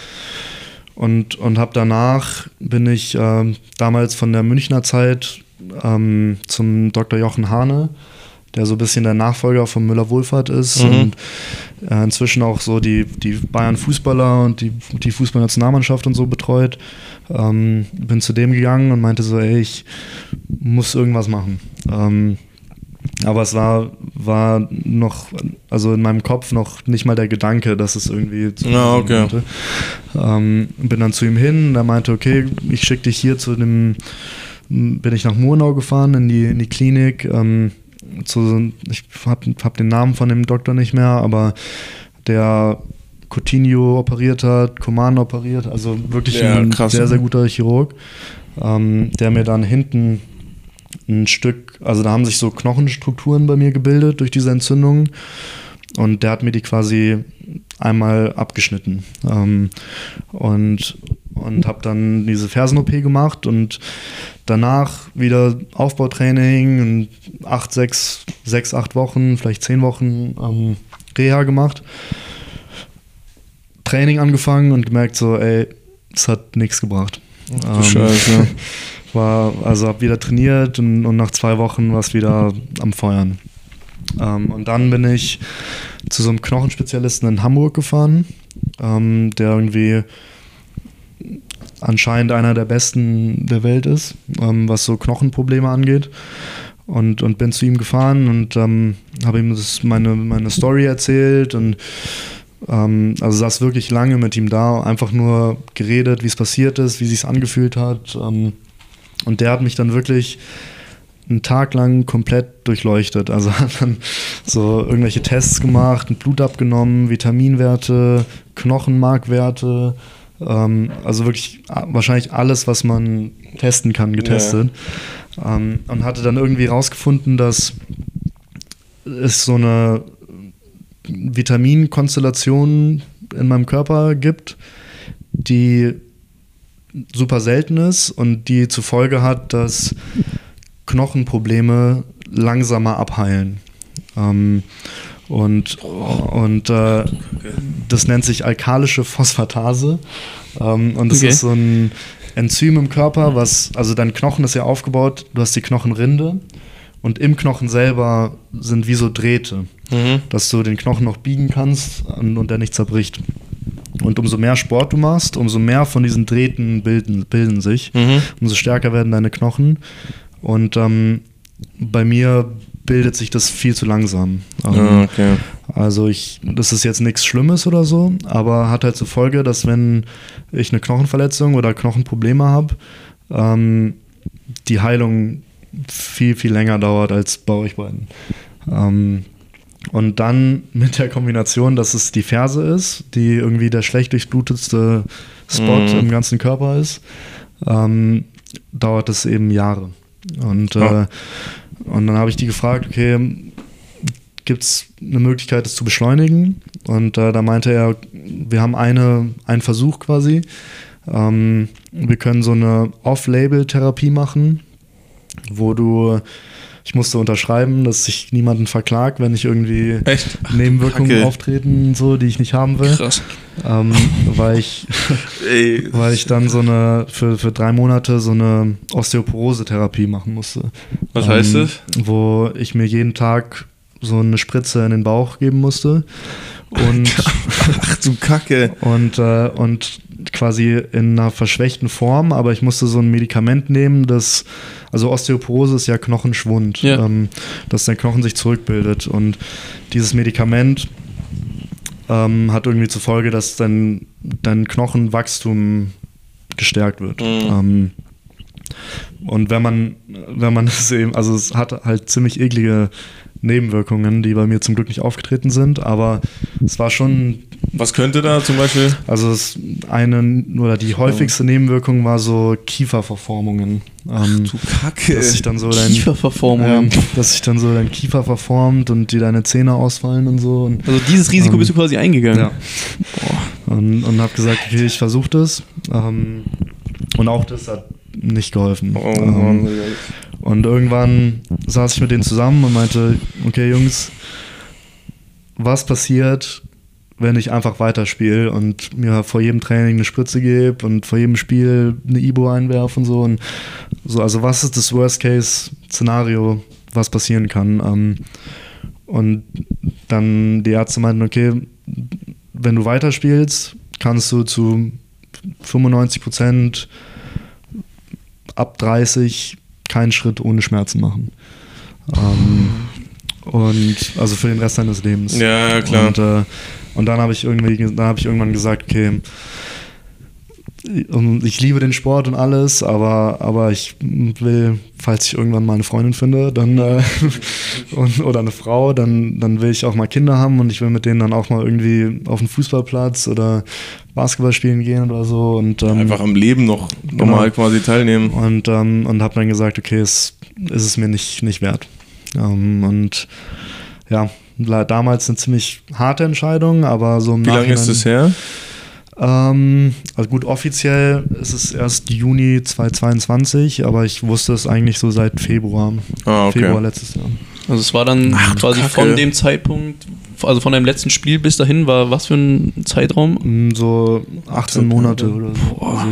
und und habe danach, bin ich ähm, damals von der Münchner Zeit ähm, zum Dr. Jochen Hane, der so ein bisschen der Nachfolger von Müller-Wohlfahrt ist Mhm. und äh, inzwischen auch so die, die Bayern-Fußballer und die, die Fußballnationalmannschaft und so betreut. Ähm, bin zu dem gegangen und meinte so, ey, ich muss irgendwas machen. Ähm, aber es war, war noch, also in meinem Kopf noch nicht mal der Gedanke, dass es irgendwie zu Ah, okay. Ähm, bin dann zu ihm hin und er meinte, okay, ich schicke dich hier zu dem, bin ich nach Murnau gefahren in die, in die Klinik. Ähm, zu, ich habe hab den Namen von dem Doktor nicht mehr, aber der Coutinho operiert hat, Coman operiert, also wirklich Ja, ein krass. sehr, sehr guter Chirurg, ähm, der mir dann hinten ein Stück, also da haben sich so Knochenstrukturen bei mir gebildet durch diese Entzündung und der hat mir die quasi einmal abgeschnitten. Ähm, und und habe dann diese Fersen-OP gemacht und danach wieder Aufbautraining und acht, sechs, sechs, acht Wochen, vielleicht zehn Wochen ähm, Reha gemacht. Training angefangen und gemerkt so, ey, es hat nichts gebracht. Ähm, Scheiße. [LAUGHS] war, also habe wieder trainiert und, und nach zwei Wochen war es wieder am Feuern. Ähm, und dann bin ich zu so einem Knochenspezialisten in Hamburg gefahren, ähm, der irgendwie anscheinend einer der besten der Welt ist, ähm, was so Knochenprobleme angeht. Und, und bin zu ihm gefahren und ähm, habe ihm das meine, meine Story erzählt und ähm, also saß wirklich lange mit ihm da, einfach nur geredet, wie es passiert ist, wie sich angefühlt hat. Ähm, und der hat mich dann wirklich einen Tag lang komplett durchleuchtet. Also [LAUGHS] hat dann so irgendwelche Tests gemacht, Blut abgenommen, Vitaminwerte, Knochenmarkwerte, ähm, also wirklich wahrscheinlich alles, was man testen kann, getestet. Ähm, und hatte dann irgendwie rausgefunden, dass es so eine Vitaminkonstellation in meinem Körper gibt, die super selten ist und die zur Folge hat, dass Knochenprobleme langsamer abheilen. Ähm, und und äh, das nennt sich alkalische Phosphatase. Ähm, und das Okay. ist so ein Enzym im Körper, was, also dein Knochen ist ja aufgebaut, du hast die Knochenrinde und im Knochen selber sind wie so Drähte, dass du den Knochen noch biegen kannst und, und der nicht zerbricht. Und umso mehr Sport du machst, umso mehr von diesen Drähten bilden, bilden sich, umso stärker werden deine Knochen. Und ähm, bei mir bildet sich das viel zu langsam. Ähm, Ah, okay. also ich, das ist jetzt nichts Schlimmes oder so, aber hat halt zur Folge, dass wenn ich eine Knochenverletzung oder Knochenprobleme habe, ähm, die Heilung viel, viel länger dauert als bei euch beiden. Ähm, und dann [LAUGHS] mit der Kombination, dass es die Ferse ist, die irgendwie der schlecht durchblutetste Spot Mhm. im ganzen Körper ist, ähm, dauert es eben Jahre. Und, Ja. äh, und dann habe ich die gefragt, okay, gibt es eine Möglichkeit, das zu beschleunigen? Und äh, da meinte er, wir haben eine, einen Versuch quasi. Ähm, wir können so eine Off-Label-Therapie machen, wo du, ich musste unterschreiben, dass sich niemanden verklagt, wenn ich irgendwie Echt? Nebenwirkungen Kacke. auftreten, so, die ich nicht haben will. Krass. Ähm, weil ich [LAUGHS] weil ich dann so eine für, für drei Monate so eine Osteoporose-Therapie machen musste. Was heißt das? Wo ich mir jeden Tag so eine Spritze in den Bauch geben musste und, [LAUGHS] Ach du Kacke. und, äh, und quasi in einer verschwächten Form, aber ich musste so ein Medikament nehmen, das, also Osteoporose ist ja Knochenschwund, Ja. ähm, dass der Knochen sich zurückbildet und dieses Medikament ähm, hat irgendwie zur Folge, dass dein, dein Knochenwachstum gestärkt wird. Ähm, und wenn man, wenn man [LAUGHS] es eben, also es hat halt ziemlich eklige Nebenwirkungen, die bei mir zum Glück nicht aufgetreten sind, aber es war schon, Was könnte da zum Beispiel? also es eine oder die häufigste Nebenwirkung war so Kieferverformungen. Ähm, Du Kacke. dass sich dann so dein Kieferverformungen. Ja, dass sich dann so dein Kiefer verformt und dir deine Zähne ausfallen und so. Und, Also dieses Risiko Ähm, bist du quasi eingegangen. ja. Und, und habe gesagt, okay, ich versuche das. Ähm, und auch das hat nicht geholfen. Oh ähm. Und irgendwann saß ich mit denen zusammen und meinte, okay Jungs, was passiert, wenn ich einfach weiterspiele und mir vor jedem Training eine Spritze gebe und vor jedem Spiel eine Ibo einwerfe und so. Und so also was ist das Worst-Case-Szenario, was passieren kann? Ähm, und dann die Ärzte meinten, okay, wenn du weiterspielst, kannst du zu 95 Prozent ab 30 keinen Schritt ohne Schmerzen machen. Ähm, und also für den Rest deines Lebens. Ja, ja, klar. Und, äh, und dann habe ich irgendwie, dann habe ich irgendwann gesagt, okay, und ich liebe den Sport und alles, aber, aber ich will, falls ich irgendwann mal eine Freundin finde, dann äh, [LAUGHS] und, oder eine Frau, dann, dann will ich auch mal Kinder haben und ich will mit denen dann auch mal irgendwie auf den Fußballplatz oder Basketball spielen gehen oder so. Und, ähm, Einfach am Leben noch normal quasi teilnehmen. und, ähm, und habe dann gesagt, okay, es ist es mir nicht, nicht wert. Ähm, und ja, damals eine ziemlich harte Entscheidung, aber so im Wie lange ist das her? Ähm, also gut, offiziell ist es erst Juni 2022, aber ich wusste es eigentlich so seit Februar. Ah, okay. Februar letztes Jahr. Also es war dann Ach, quasi Kacke. von dem Zeitpunkt, also von deinem letzten Spiel bis dahin war was für ein Zeitraum? Mm, So 18 Monate oder so. Also,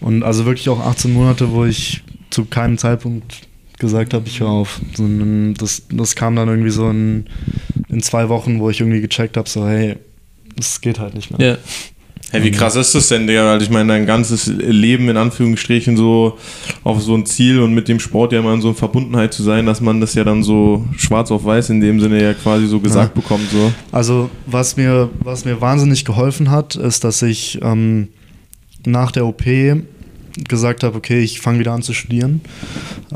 und also wirklich auch 18 Monate, wo ich zu keinem Zeitpunkt gesagt habe, ich höre auf. Sondern das, das kam dann irgendwie so in, in zwei Wochen, wo ich irgendwie gecheckt habe, so hey, es geht halt nicht mehr. Ja. Hey, wie krass ist das denn, Digga? Weil ich meine, dein ganzes Leben in Anführungsstrichen so auf so ein Ziel und mit dem Sport ja immer in so eine Verbundenheit zu sein, dass man das ja dann so schwarz auf weiß in dem Sinne ja quasi so gesagt bekommt. So. Also was mir, was mir wahnsinnig geholfen hat, ist, dass ich ähm, nach der OP gesagt habe, okay, ich fange wieder an zu studieren.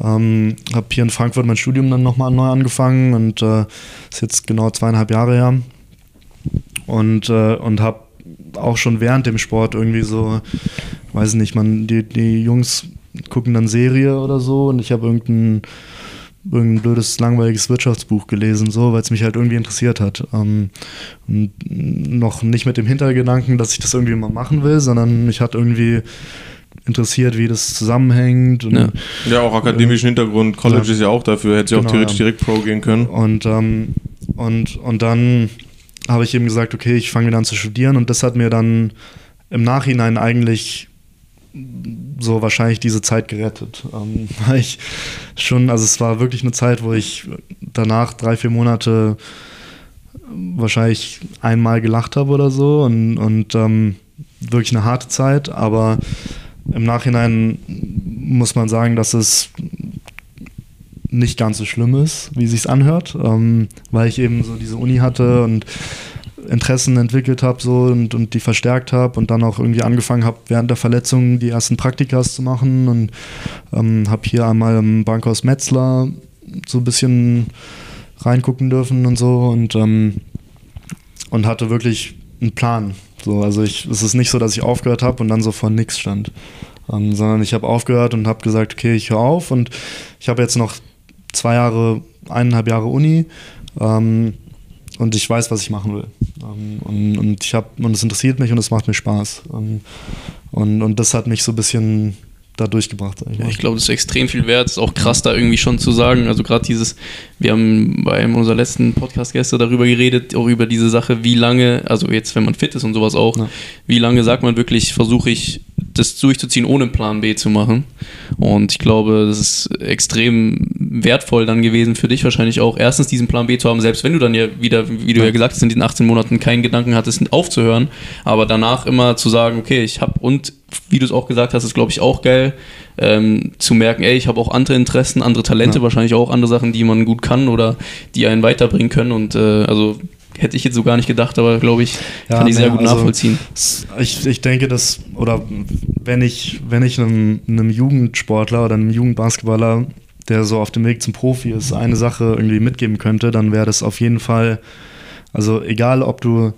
Ähm, habe hier in Frankfurt mein Studium dann nochmal neu angefangen und äh, ist jetzt genau zweieinhalb Jahre her. Und, äh, und habe auch schon während dem Sport irgendwie so, weiß nicht, man, die, die Jungs gucken dann Serie oder so und ich habe irgendein irgendein blödes, langweiliges Wirtschaftsbuch gelesen, so, weil es mich halt irgendwie interessiert hat. Ähm, und noch nicht mit dem Hintergedanken, dass ich das irgendwie mal machen will, sondern mich hat irgendwie interessiert, wie das zusammenhängt. Und, Ja. Ja, auch akademischen Hintergrund. College Ja. ist ja auch dafür. Hätte sie auch Genau, theoretisch ja. direkt Pro gehen können. Und, ähm, und, und dann habe ich eben gesagt, okay, ich fange wieder an zu studieren. Und das hat mir dann im Nachhinein eigentlich so wahrscheinlich diese Zeit gerettet. Ähm, [LAUGHS] weil ich schon, also es war wirklich eine Zeit, wo ich danach drei, vier Monate wahrscheinlich einmal gelacht habe oder so. Und, und ähm, wirklich eine harte Zeit, aber im Nachhinein muss man sagen, dass es nicht ganz so schlimm ist, wie sich's anhört, ähm, weil ich eben so diese Uni hatte und Interessen entwickelt habe so und, und die verstärkt habe und dann auch irgendwie angefangen habe, während der Verletzung die ersten Praktikas zu machen und ähm, habe hier einmal im Bankhaus Metzler so ein bisschen reingucken dürfen und so und, ähm, und hatte wirklich einen Plan. So, also ich, es ist nicht so, dass ich aufgehört habe und dann so vor nichts stand, ähm, sondern ich habe aufgehört und habe gesagt, okay, ich höre auf und ich habe jetzt noch zwei Jahre, eineinhalb Jahre Uni ähm, und ich weiß, was ich machen will. Ähm, und, und ich habe und es interessiert mich und es macht mir Spaß. Ähm, und, und das hat mich so ein bisschen da durchgebracht. Ja, ich glaube, das ist extrem viel wert. Ist auch krass, da irgendwie schon zu sagen. Also gerade dieses, wir haben bei einem unserer letzten Podcast-Gäste darüber geredet, auch über diese Sache, wie lange, also jetzt, wenn man fit ist und sowas auch, Ja. wie lange sagt man wirklich, versuche ich das durchzuziehen, ohne einen Plan B zu machen. Und ich glaube, das ist extrem wertvoll dann gewesen für dich wahrscheinlich auch, erstens diesen Plan B zu haben, selbst wenn du dann ja wieder, wie du ja, gesagt hast, in diesen 18 Monaten keinen Gedanken hattest, aufzuhören, aber danach immer zu sagen, okay, ich habe und wie du es auch gesagt hast, ist glaube ich auch geil, ähm, zu merken, ey, ich habe auch andere Interessen, andere Talente, Ja. wahrscheinlich auch andere Sachen, die man gut kann oder die einen weiterbringen können und äh, also hätte ich jetzt so gar nicht gedacht, aber glaube ich, Ja, kann ich sehr nee, gut also- nachvollziehen. Ich, ich denke, dass, oder wenn ich, wenn ich einem, einem Jugendsportler oder einem Jugendbasketballer, der so auf dem Weg zum Profi ist, eine Sache irgendwie mitgeben könnte, dann wäre das auf jeden Fall, also egal ob du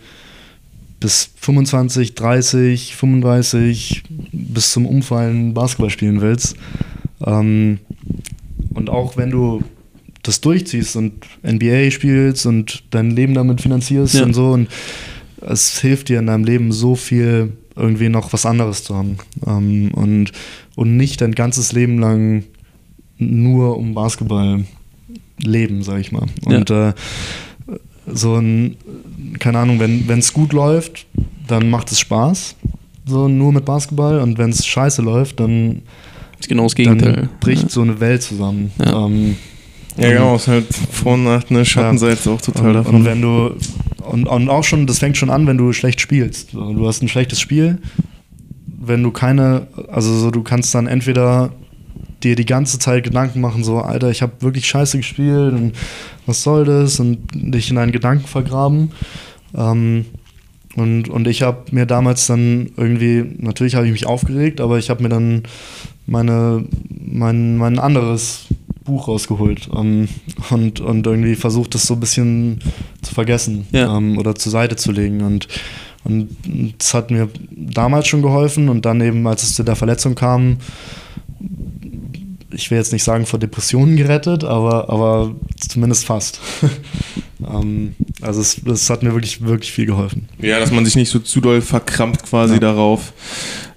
bis 25, 30, 35 bis zum Umfallen Basketball spielen willst. Ähm, und auch wenn du das durchziehst und NBA spielst und dein Leben damit finanzierst Ja. und so und es hilft dir in deinem Leben so viel, irgendwie noch was anderes zu haben. Ähm, und, und nicht dein ganzes Leben lang nur um Basketball leben, sag ich mal. Und äh, so ein, keine Ahnung, wenn es gut läuft, dann macht es Spaß. So nur mit Basketball und wenn es scheiße läuft, dann, genau das Gegenteil. dann bricht so eine Welt zusammen. Ja. Ähm, Ja, genau. Ist halt Vor- und Nach eine Schattenseite auch total und, davon. und wenn du und, und auch schon, das fängt schon an, wenn du schlecht spielst. So, Du hast ein schlechtes Spiel, wenn du keine, also so, du kannst dann entweder dir die ganze Zeit Gedanken machen, so, Alter, ich habe wirklich scheiße gespielt und was soll das? Und dich in deinen Gedanken vergraben. Ähm, und, und ich habe mir damals dann irgendwie, natürlich habe ich mich aufgeregt, aber ich habe mir dann meine, mein, mein anderes Buch rausgeholt ähm, und, und irgendwie versucht, das so ein bisschen zu vergessen Ja. ähm, oder zur Seite zu legen. Und, und das hat mir damals schon geholfen und dann eben, als es zu der Verletzung kam, ich will jetzt nicht sagen vor Depressionen gerettet, aber, aber zumindest fast. [LAUGHS] ähm, Also es, es hat mir wirklich, wirklich viel geholfen. Ja, dass man sich nicht so zu doll verkrampft quasi Ja. darauf.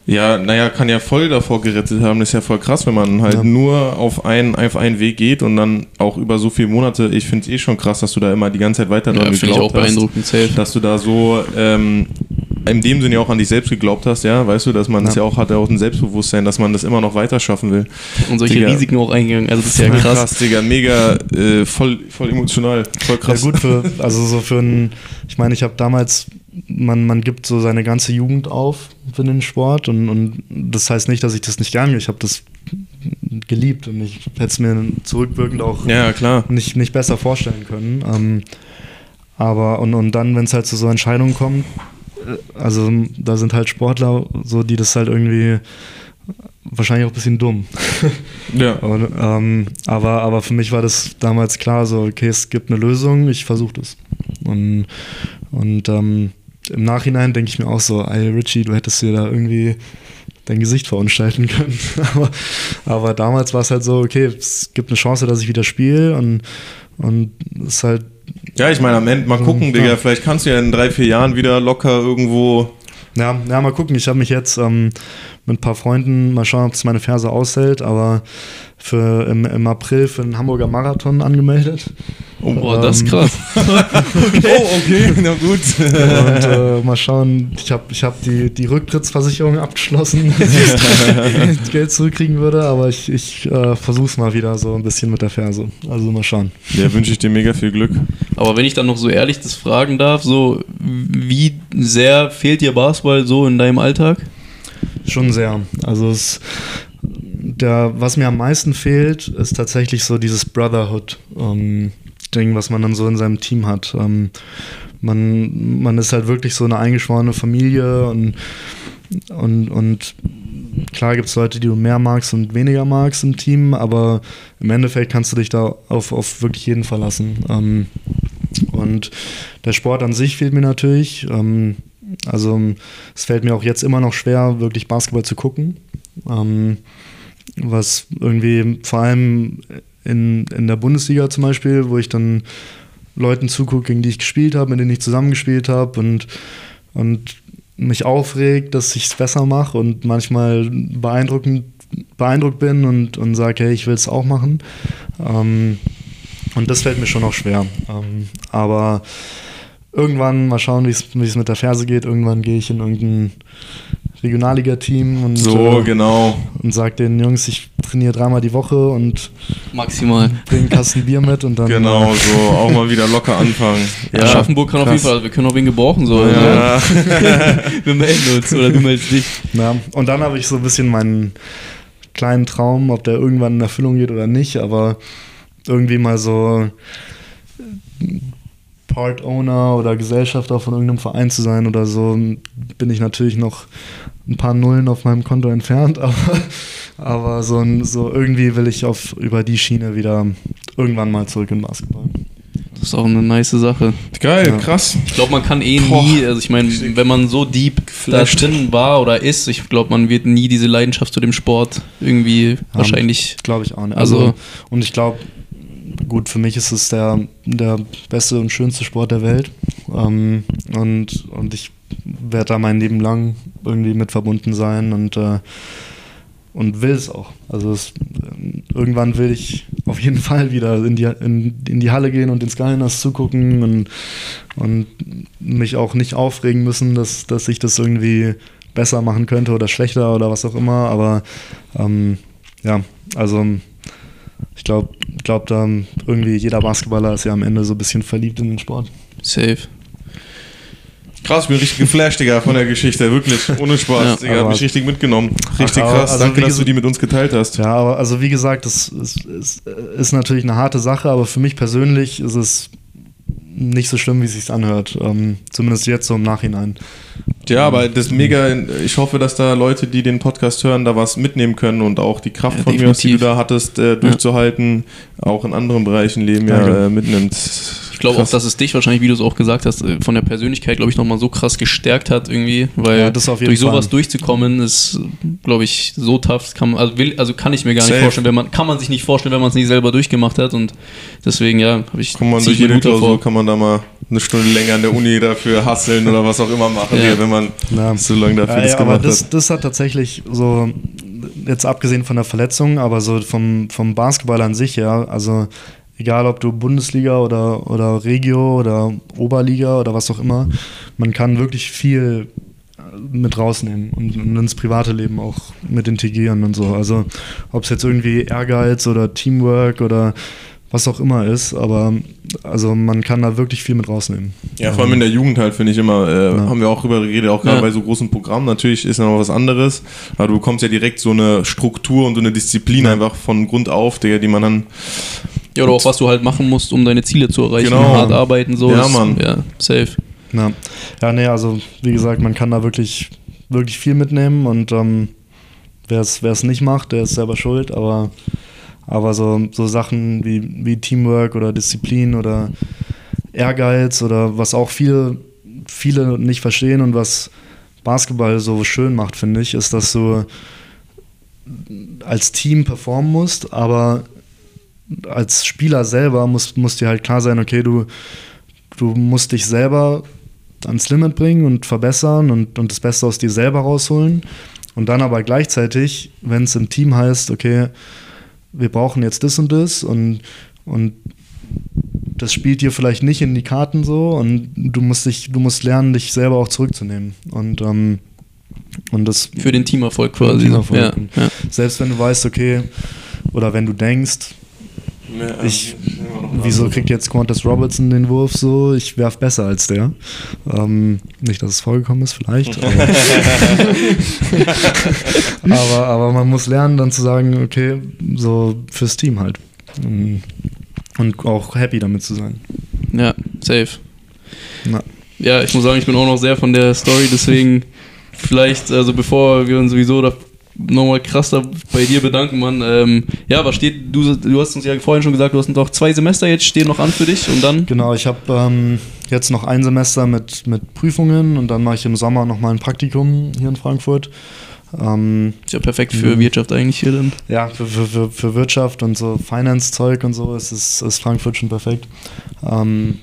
Ja, naja, kann ja voll davor gerettet haben. Das ist ja voll krass, wenn man halt Ja. nur auf einen, auf einen Weg geht und dann auch über so viele Monate. Ich finde es eh schon krass, dass du da immer die ganze Zeit weiter Ja, dran finde ich auch geglaubt hast. beeindruckend safe. Dass du da so ähm, in dem Sinne ja auch an dich selbst geglaubt hast, ja, weißt du, dass man das ja Ja. auch hat, ja auch ein Selbstbewusstsein, dass man das immer noch weiter schaffen will. Und solche Digga. Risiken auch eingegangen. Also das ist ja Voll krass. Digga, mega, äh, voll, voll emotional, voll krass. Ja gut, für, [LAUGHS] also so für ein, ich meine, ich habe damals, man, man gibt so seine ganze Jugend auf für den Sport und, und das heißt nicht, dass ich das nicht gerne, ich habe das geliebt und ich hätte es mir zurückwirkend auch Ja, klar. nicht, nicht besser vorstellen können. Ähm, aber und, und dann, wenn es halt zu so Entscheidungen kommt, äh, also da sind halt Sportler, so die das halt irgendwie wahrscheinlich auch ein bisschen dumm. [LAUGHS] Ja. Und, ähm, aber, aber für mich war das damals klar, so, okay, es gibt eine Lösung, ich versuche das. Und, und ähm, im Nachhinein denke ich mir auch so, ey Richie, du hättest dir da irgendwie dein Gesicht verunstalten können. [LAUGHS] aber, aber damals war es halt so, okay, es gibt eine Chance, dass ich wieder spiele und, und es ist halt, Ja, ich meine, am Ende mal gucken, Ja. Digga, vielleicht kannst du ja in drei, vier Jahren wieder locker irgendwo. ja, ja mal gucken, ich habe mich jetzt ähm, mit ein paar Freunden, mal schauen, ob es meine Ferse aushält, aber für im, im April für den Hamburger Marathon angemeldet. Oh, boah, das ist Ähm, krass. [LAUGHS] Oh, okay, na gut. Und äh, mal schauen, ich habe ich hab die, die Rücktrittsversicherung abgeschlossen, [LAUGHS] dass ich das Geld zurückkriegen würde, aber ich, ich äh, versuche es mal wieder so ein bisschen mit der Ferse. Also mal schauen. Ja, wünsche ich dir mega viel Glück. Aber wenn ich dann noch so ehrlich das fragen darf, so wie sehr fehlt dir Basketball so in deinem Alltag? Schon sehr. Also es, der, was mir am meisten fehlt, ist tatsächlich so dieses Brotherhood-Ding, was man dann so in seinem Team hat. Ähm, man, man ist halt wirklich so eine eingeschworene Familie und, und, und klar gibt es Leute, die du mehr magst und weniger magst im Team, aber im Endeffekt kannst du dich da auf, auf wirklich jeden verlassen. Ähm, und der Sport an sich fehlt mir natürlich. Ähm, also es fällt mir auch jetzt immer noch schwer, wirklich Basketball zu gucken. Ähm, was irgendwie vor allem in, in der Bundesliga zum Beispiel, wo ich dann Leuten zugucke, gegen die ich gespielt habe, mit denen ich zusammengespielt habe und, und mich aufregt, dass ich es besser mache und manchmal beeindruckend, beeindruckt bin und, und sage, hey, ich will es auch machen. Ähm, und das fällt mir schon noch schwer. Ähm, aber irgendwann mal schauen, wie es mit der Ferse geht. Irgendwann gehe ich in irgendein Regionalliga-Team und, So, äh, genau. und sage den Jungs, ich trainiere dreimal die Woche und Maximal. bringe einen Kasten Bier mit und dann. Genau, so auch mal wieder locker anfangen. Ja, Ja, Schaffenburg kann auf jeden krass. Fall, wir können auch wen gebrauchen. So, Ja. [LAUGHS] wir melden uns oder du meldest dich. Ja, und dann habe ich so ein bisschen meinen kleinen Traum, ob der irgendwann in Erfüllung geht oder nicht, aber irgendwie mal so Part Owner oder Gesellschafter von irgendeinem Verein zu sein oder so, bin ich natürlich noch ein paar Nullen auf meinem Konto entfernt, [LAUGHS] aber, aber so, ein, so irgendwie will ich auf über die Schiene wieder irgendwann mal zurück in Basketball. Das ist auch eine nice Sache. Geil, Ja. krass. Ich glaube, man kann eh Boah. nie, also ich meine, wenn man so deep da Geflasht. drin war oder ist, ich glaube, man wird nie diese Leidenschaft zu dem Sport irgendwie wahrscheinlich. Glaube ich auch nicht. Also- Also, und ich glaube, gut, für mich ist es der, der beste und schönste Sport der Welt. Ähm, und, und ich werde da mein Leben lang irgendwie mit verbunden sein und, äh, und will es auch. Also es, irgendwann will ich auf jeden [LAUGHS] Fall wieder in die, in, in die Halle gehen und ins Skyliners zugucken und, und mich auch nicht aufregen müssen, dass, dass ich das irgendwie besser machen könnte oder schlechter oder was auch immer. Aber ähm, ja, also ich glaube, glaub, da irgendwie jeder Basketballer ist ja am Ende so ein bisschen verliebt in den Sport. Safe. Krass, ich bin richtig geflasht, Digga, von der Geschichte. Wirklich, ohne Spaß. Ja, Digga, hat aber- mich richtig mitgenommen. Richtig aber- krass. also Danke, dass du die mit uns geteilt hast. Ja, aber also wie gesagt, das ist, ist, ist natürlich eine harte Sache, aber für mich persönlich ist es nicht so schlimm, wie es sich anhört. Ähm, zumindest jetzt so im Nachhinein. Ja, aber das ist mega, ich hoffe, dass da Leute, die den Podcast hören, da was mitnehmen können und auch die Kraft Ja, von mir, aus, die du da hattest, äh, durchzuhalten, auch in anderen Bereichen Leben ja, äh, mitnimmt. Ich glaube auch, dass es dich wahrscheinlich, wie du es auch gesagt hast, äh, von der Persönlichkeit, glaube ich, nochmal so krass gestärkt hat irgendwie, weil Ja, das auf jeden durch sowas Fall. durchzukommen ist, glaube ich, so tough. Kann man, also, will, also kann ich mir gar nicht Safe. vorstellen, wenn man, kann man sich nicht vorstellen, wenn man es nicht selber durchgemacht hat und deswegen, ja, habe ich Kann man durch jede. Klausur kann man da mal eine Stunde länger an der Uni dafür hasseln oder was auch immer machen, Ja. hier, wenn man Ja. so lange dafür Ja, das ja, aber gemacht das, hat. das hat tatsächlich so, jetzt abgesehen von der Verletzung, aber so vom, vom Basketball an sich, ja, also egal ob du Bundesliga oder, oder Regio oder Oberliga oder was auch immer, man kann wirklich viel mit rausnehmen und, und ins private Leben auch mit integrieren und so. Also ob es jetzt irgendwie Ehrgeiz oder Teamwork oder was auch immer ist, aber also man kann da wirklich viel mit rausnehmen. Ja, vor allem in der Jugend halt, finde ich immer, äh, Ja. haben wir auch drüber geredet, auch gerade Ja. bei so großen Programmen. Natürlich ist noch was anderes, aber du bekommst ja direkt so eine Struktur und so eine Disziplin einfach von Grund auf, Digga, die man dann. Ja, oder auch was du halt machen musst, um deine Ziele zu erreichen. Genau. Hart arbeiten, so. Ja, ist- Mann. Ja, safe. Ja, ja nee, also wie gesagt, man kann da wirklich, wirklich viel mitnehmen und ähm, wer es nicht macht, der ist selber schuld, aber, aber so, so Sachen wie, wie Teamwork oder Disziplin oder Ehrgeiz oder was auch viele, viele nicht verstehen und was Basketball so schön macht, finde ich, ist, dass du als Team performen musst, aber als Spieler selber muss, muss dir halt klar sein, okay, du, du musst dich selber ans Limit bringen und verbessern und, und das Beste aus dir selber rausholen. Und dann aber gleichzeitig, wenn es im Team heißt, okay, wir brauchen jetzt das und das und, und das spielt dir vielleicht nicht in die Karten so und du musst dich, du musst lernen, dich selber auch zurückzunehmen. Und, ähm, und das Für den Teamerfolg quasi. Teamerfolg. Ja, ja. selbst wenn du weißt, okay, oder wenn du denkst, Ich- wieso kriegt jetzt Qantas Robertson den Wurf so? Ich werf besser als der. Ähm, nicht, dass es vorgekommen ist, vielleicht. [LAUGHS] Aber, aber, aber man muss lernen, dann zu sagen, okay, so fürs Team halt. Und und auch happy damit zu sein. Ja, safe. Na. Ja, ich muss sagen, ich bin auch noch sehr von der Story, deswegen vielleicht, also bevor wir uns sowieso da nochmal krass da bei dir bedanken, Mann. Ähm, ja, was steht, du, du hast uns ja vorhin schon gesagt, du hast noch zwei Semester jetzt stehen noch an für dich und dann? Genau, ich habe ähm, jetzt noch ein Semester mit, mit Prüfungen und dann mache ich im Sommer nochmal ein Praktikum hier in Frankfurt. Ähm, Ist ja perfekt für Mhm. Wirtschaft eigentlich hier dann. ja, für, für, für, für Wirtschaft und so Finance-Zeug und so ist, ist, ist Frankfurt schon perfekt. Ähm,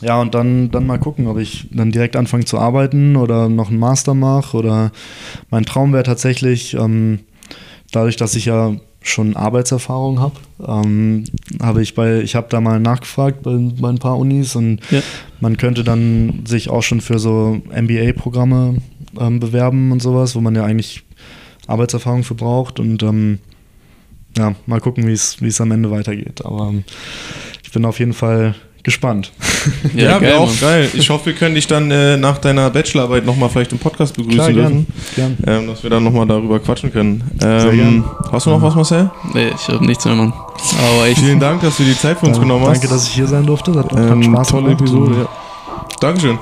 ja, und dann, dann mal gucken, ob ich dann direkt anfange zu arbeiten oder noch einen Master mache. Oder mein Traum wäre tatsächlich, ähm, dadurch, dass ich ja schon Arbeitserfahrung habe, ähm, habe ich bei, ich habe da mal nachgefragt bei, bei ein paar Unis und Ja. man könnte dann sich auch schon für so MBA-Programme ähm, bewerben und sowas, wo man ja eigentlich Arbeitserfahrung für braucht und ähm, ja, mal gucken, wie es am Ende weitergeht. Aber ähm, ich bin auf jeden Fall gespannt. [LAUGHS] Ja, wäre auch Mann. geil. Ich hoffe, wir können dich dann äh, nach deiner Bachelorarbeit nochmal vielleicht im Podcast begrüßen dürfen. gern. Ähm, dass wir dann nochmal darüber quatschen können. Sehr Ähm, gern. hast du noch was, Marcel? Nee, ich habe nichts mehr, Mann. Aber echt. Vielen Dank, dass du die Zeit für uns Danke, genommen hast. danke, dass ich hier sein durfte. Das hat, hat ähm, Spaß tolle gemacht. Episode, ja. Dankeschön.